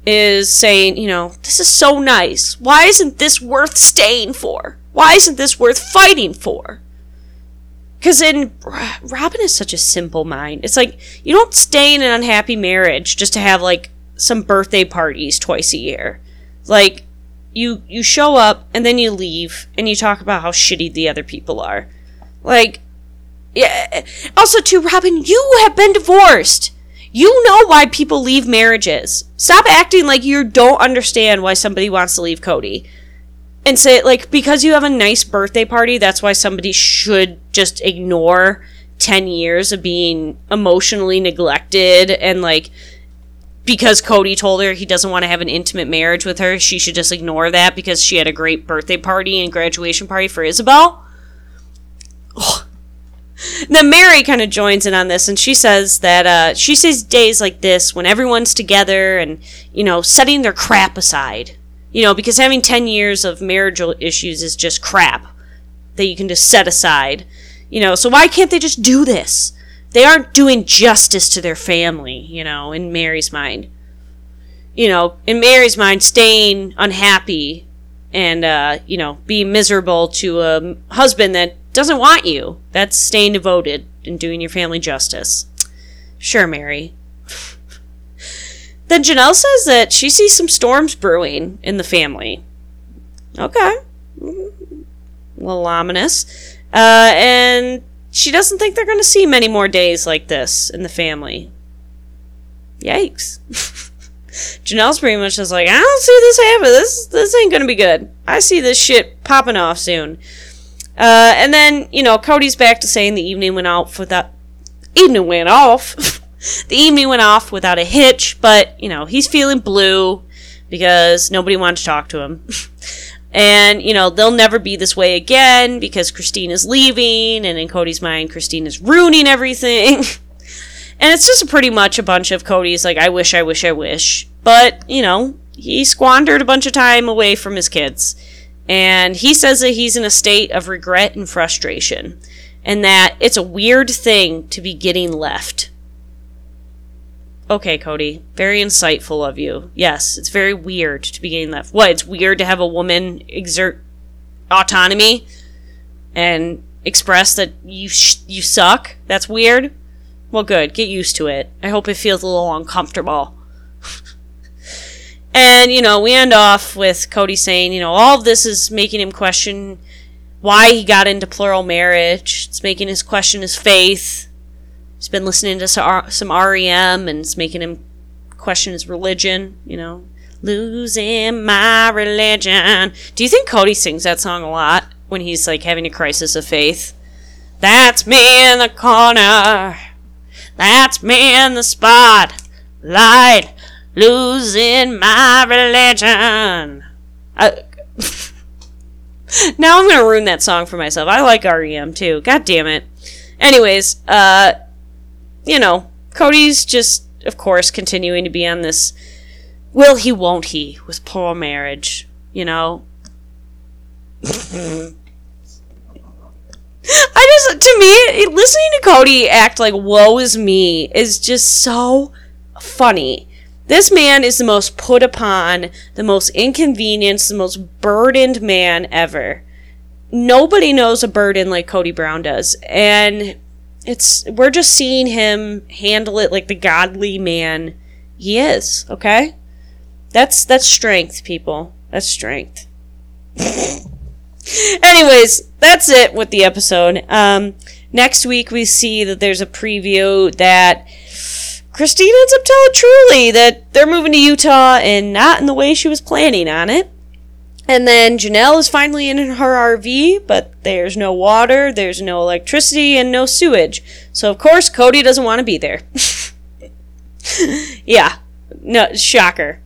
Speaker 1: is saying, you know, this is so nice. Why isn't this worth staying for? Why isn't this worth fighting for? Because in Robyn is such a simple mind. It's like you don't stay in an unhappy marriage just to have like some birthday parties twice a year. Like you you show up and then you leave and you talk about how shitty the other people are. Like yeah. Also, too, Robyn, you have been divorced. You know why people leave marriages. Stop acting like you don't understand why somebody wants to leave Kody. And say, like, because you have a nice birthday party, that's why somebody should just ignore 10 years of being emotionally neglected and, like, because Kody told her he doesn't want to have an intimate marriage with her, she should just ignore that because she had a great birthday party and graduation party for Ysabel. Ugh. Then Meri kind of joins in on this, and she says that uh, she sees days like this when everyone's together and you know setting their crap aside. You know, because having ten years of marital issues is just crap that you can just set aside. You know, so why can't they just do this? They aren't doing justice to their family. You know, in Meri's mind. You know, in Meri's mind, staying unhappy and uh, you know being miserable to a husband that doesn't want you. That's staying devoted and doing your family justice. Sure, Meri. [laughs] then Janelle says that she sees some storms brewing in the family. Okay. A little ominous. Uh, and she doesn't think they're going to see many more days like this in the family. Yikes. [laughs] Janelle's pretty much just like, I don't see this happen. This this ain't gonna be good. I see this shit popping off soon. Uh, and then, you know, Kody's back to saying the evening went off without. Evening went off. [laughs] the evening went off without a hitch, but, you know, he's feeling blue because nobody wanted to talk to him. [laughs] and, you know, they'll never be this way again because Christine is leaving, and in Kody's mind, Christine is ruining everything. [laughs] and it's just pretty much a bunch of Kody's, like, I wish, I wish, I wish. But, you know, he squandered a bunch of time away from his kids. And he says that he's in a state of regret and frustration, and that it's a weird thing to be getting left. Okay, Kody, very insightful of you. Yes, it's very weird to be getting left. What? It's weird to have a woman exert autonomy and express that you sh- you suck. That's weird. Well, good. Get used to it. I hope it feels a little uncomfortable. [laughs] And, you know, we end off with Kody saying, you know, all of this is making him question why he got into plural marriage. It's making his question his faith. He's been listening to some REM and it's making him question his religion, you know. Losing my religion. Do you think Kody sings that song a lot when he's like having a crisis of faith? That's me in the corner. That's me in the spot. Light. Losing my religion. I, [laughs] now I'm gonna ruin that song for myself. I like REM too. God damn it. Anyways, uh, you know, Kody's just, of course, continuing to be on this will he, won't he, with poor Meri. You know. [laughs] I just, to me, listening to Kody act like "woe is me" is just so funny. This man is the most put upon, the most inconvenienced, the most burdened man ever. Nobody knows a burden like Kody Brown does. And it's we're just seeing him handle it like the godly man he is, okay? That's that's strength, people. That's strength. [laughs] Anyways, that's it with the episode. Um, next week we see that there's a preview that Christine ends up telling Truely that they're moving to Utah and not in the way she was planning on it. And then Janelle is finally in her RV, but there's no water, there's no electricity, and no sewage. So, of course, Kody doesn't want to be there. [laughs] yeah. No, shocker.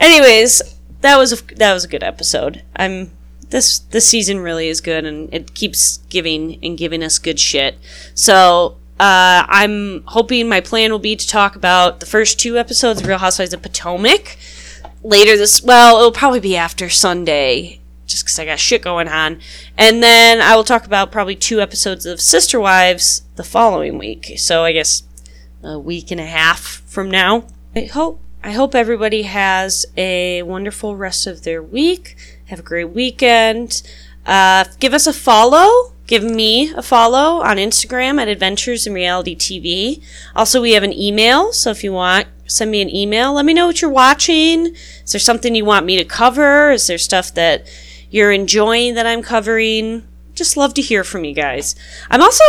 Speaker 1: Anyways, that was a, that was a good episode. I'm this this season really is good and it keeps giving and giving us good shit. So uh, I'm hoping my plan will be to talk about the first two episodes of Real Housewives of Potomac later this. Well, it'll probably be after Sunday, just because I got shit going on, and then I will talk about probably two episodes of Sister Wives the following week. So I guess a week and a half from now. I hope I hope everybody has a wonderful rest of their week. Have a great weekend. Uh, give us a follow give me a follow on Instagram at Adventures in Reality TV. Also, we have an email, so if you want, send me an email. Let me know what you're watching. Is there something you want me to cover? Is there stuff that you're enjoying that I'm covering? Just love to hear from you guys. I'm also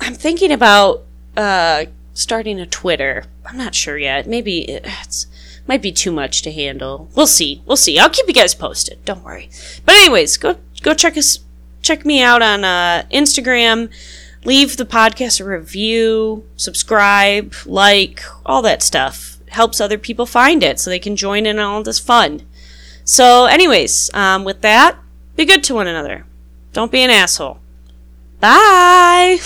Speaker 1: I'm thinking about uh, starting a Twitter. I'm not sure yet. Maybe it's might be too much to handle. We'll see. We'll see. I'll keep you guys posted. Don't worry. But anyways, go go check us check me out on uh, Instagram. Leave the podcast a review, subscribe, like, all that stuff. Helps other people find it so they can join in all this fun. So, anyways, um, with that, be good to one another. Don't be an asshole. Bye!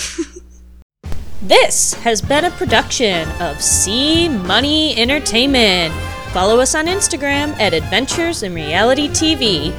Speaker 1: [laughs] this has been a production of C Money Entertainment. Follow us on Instagram at Adventures in Reality TV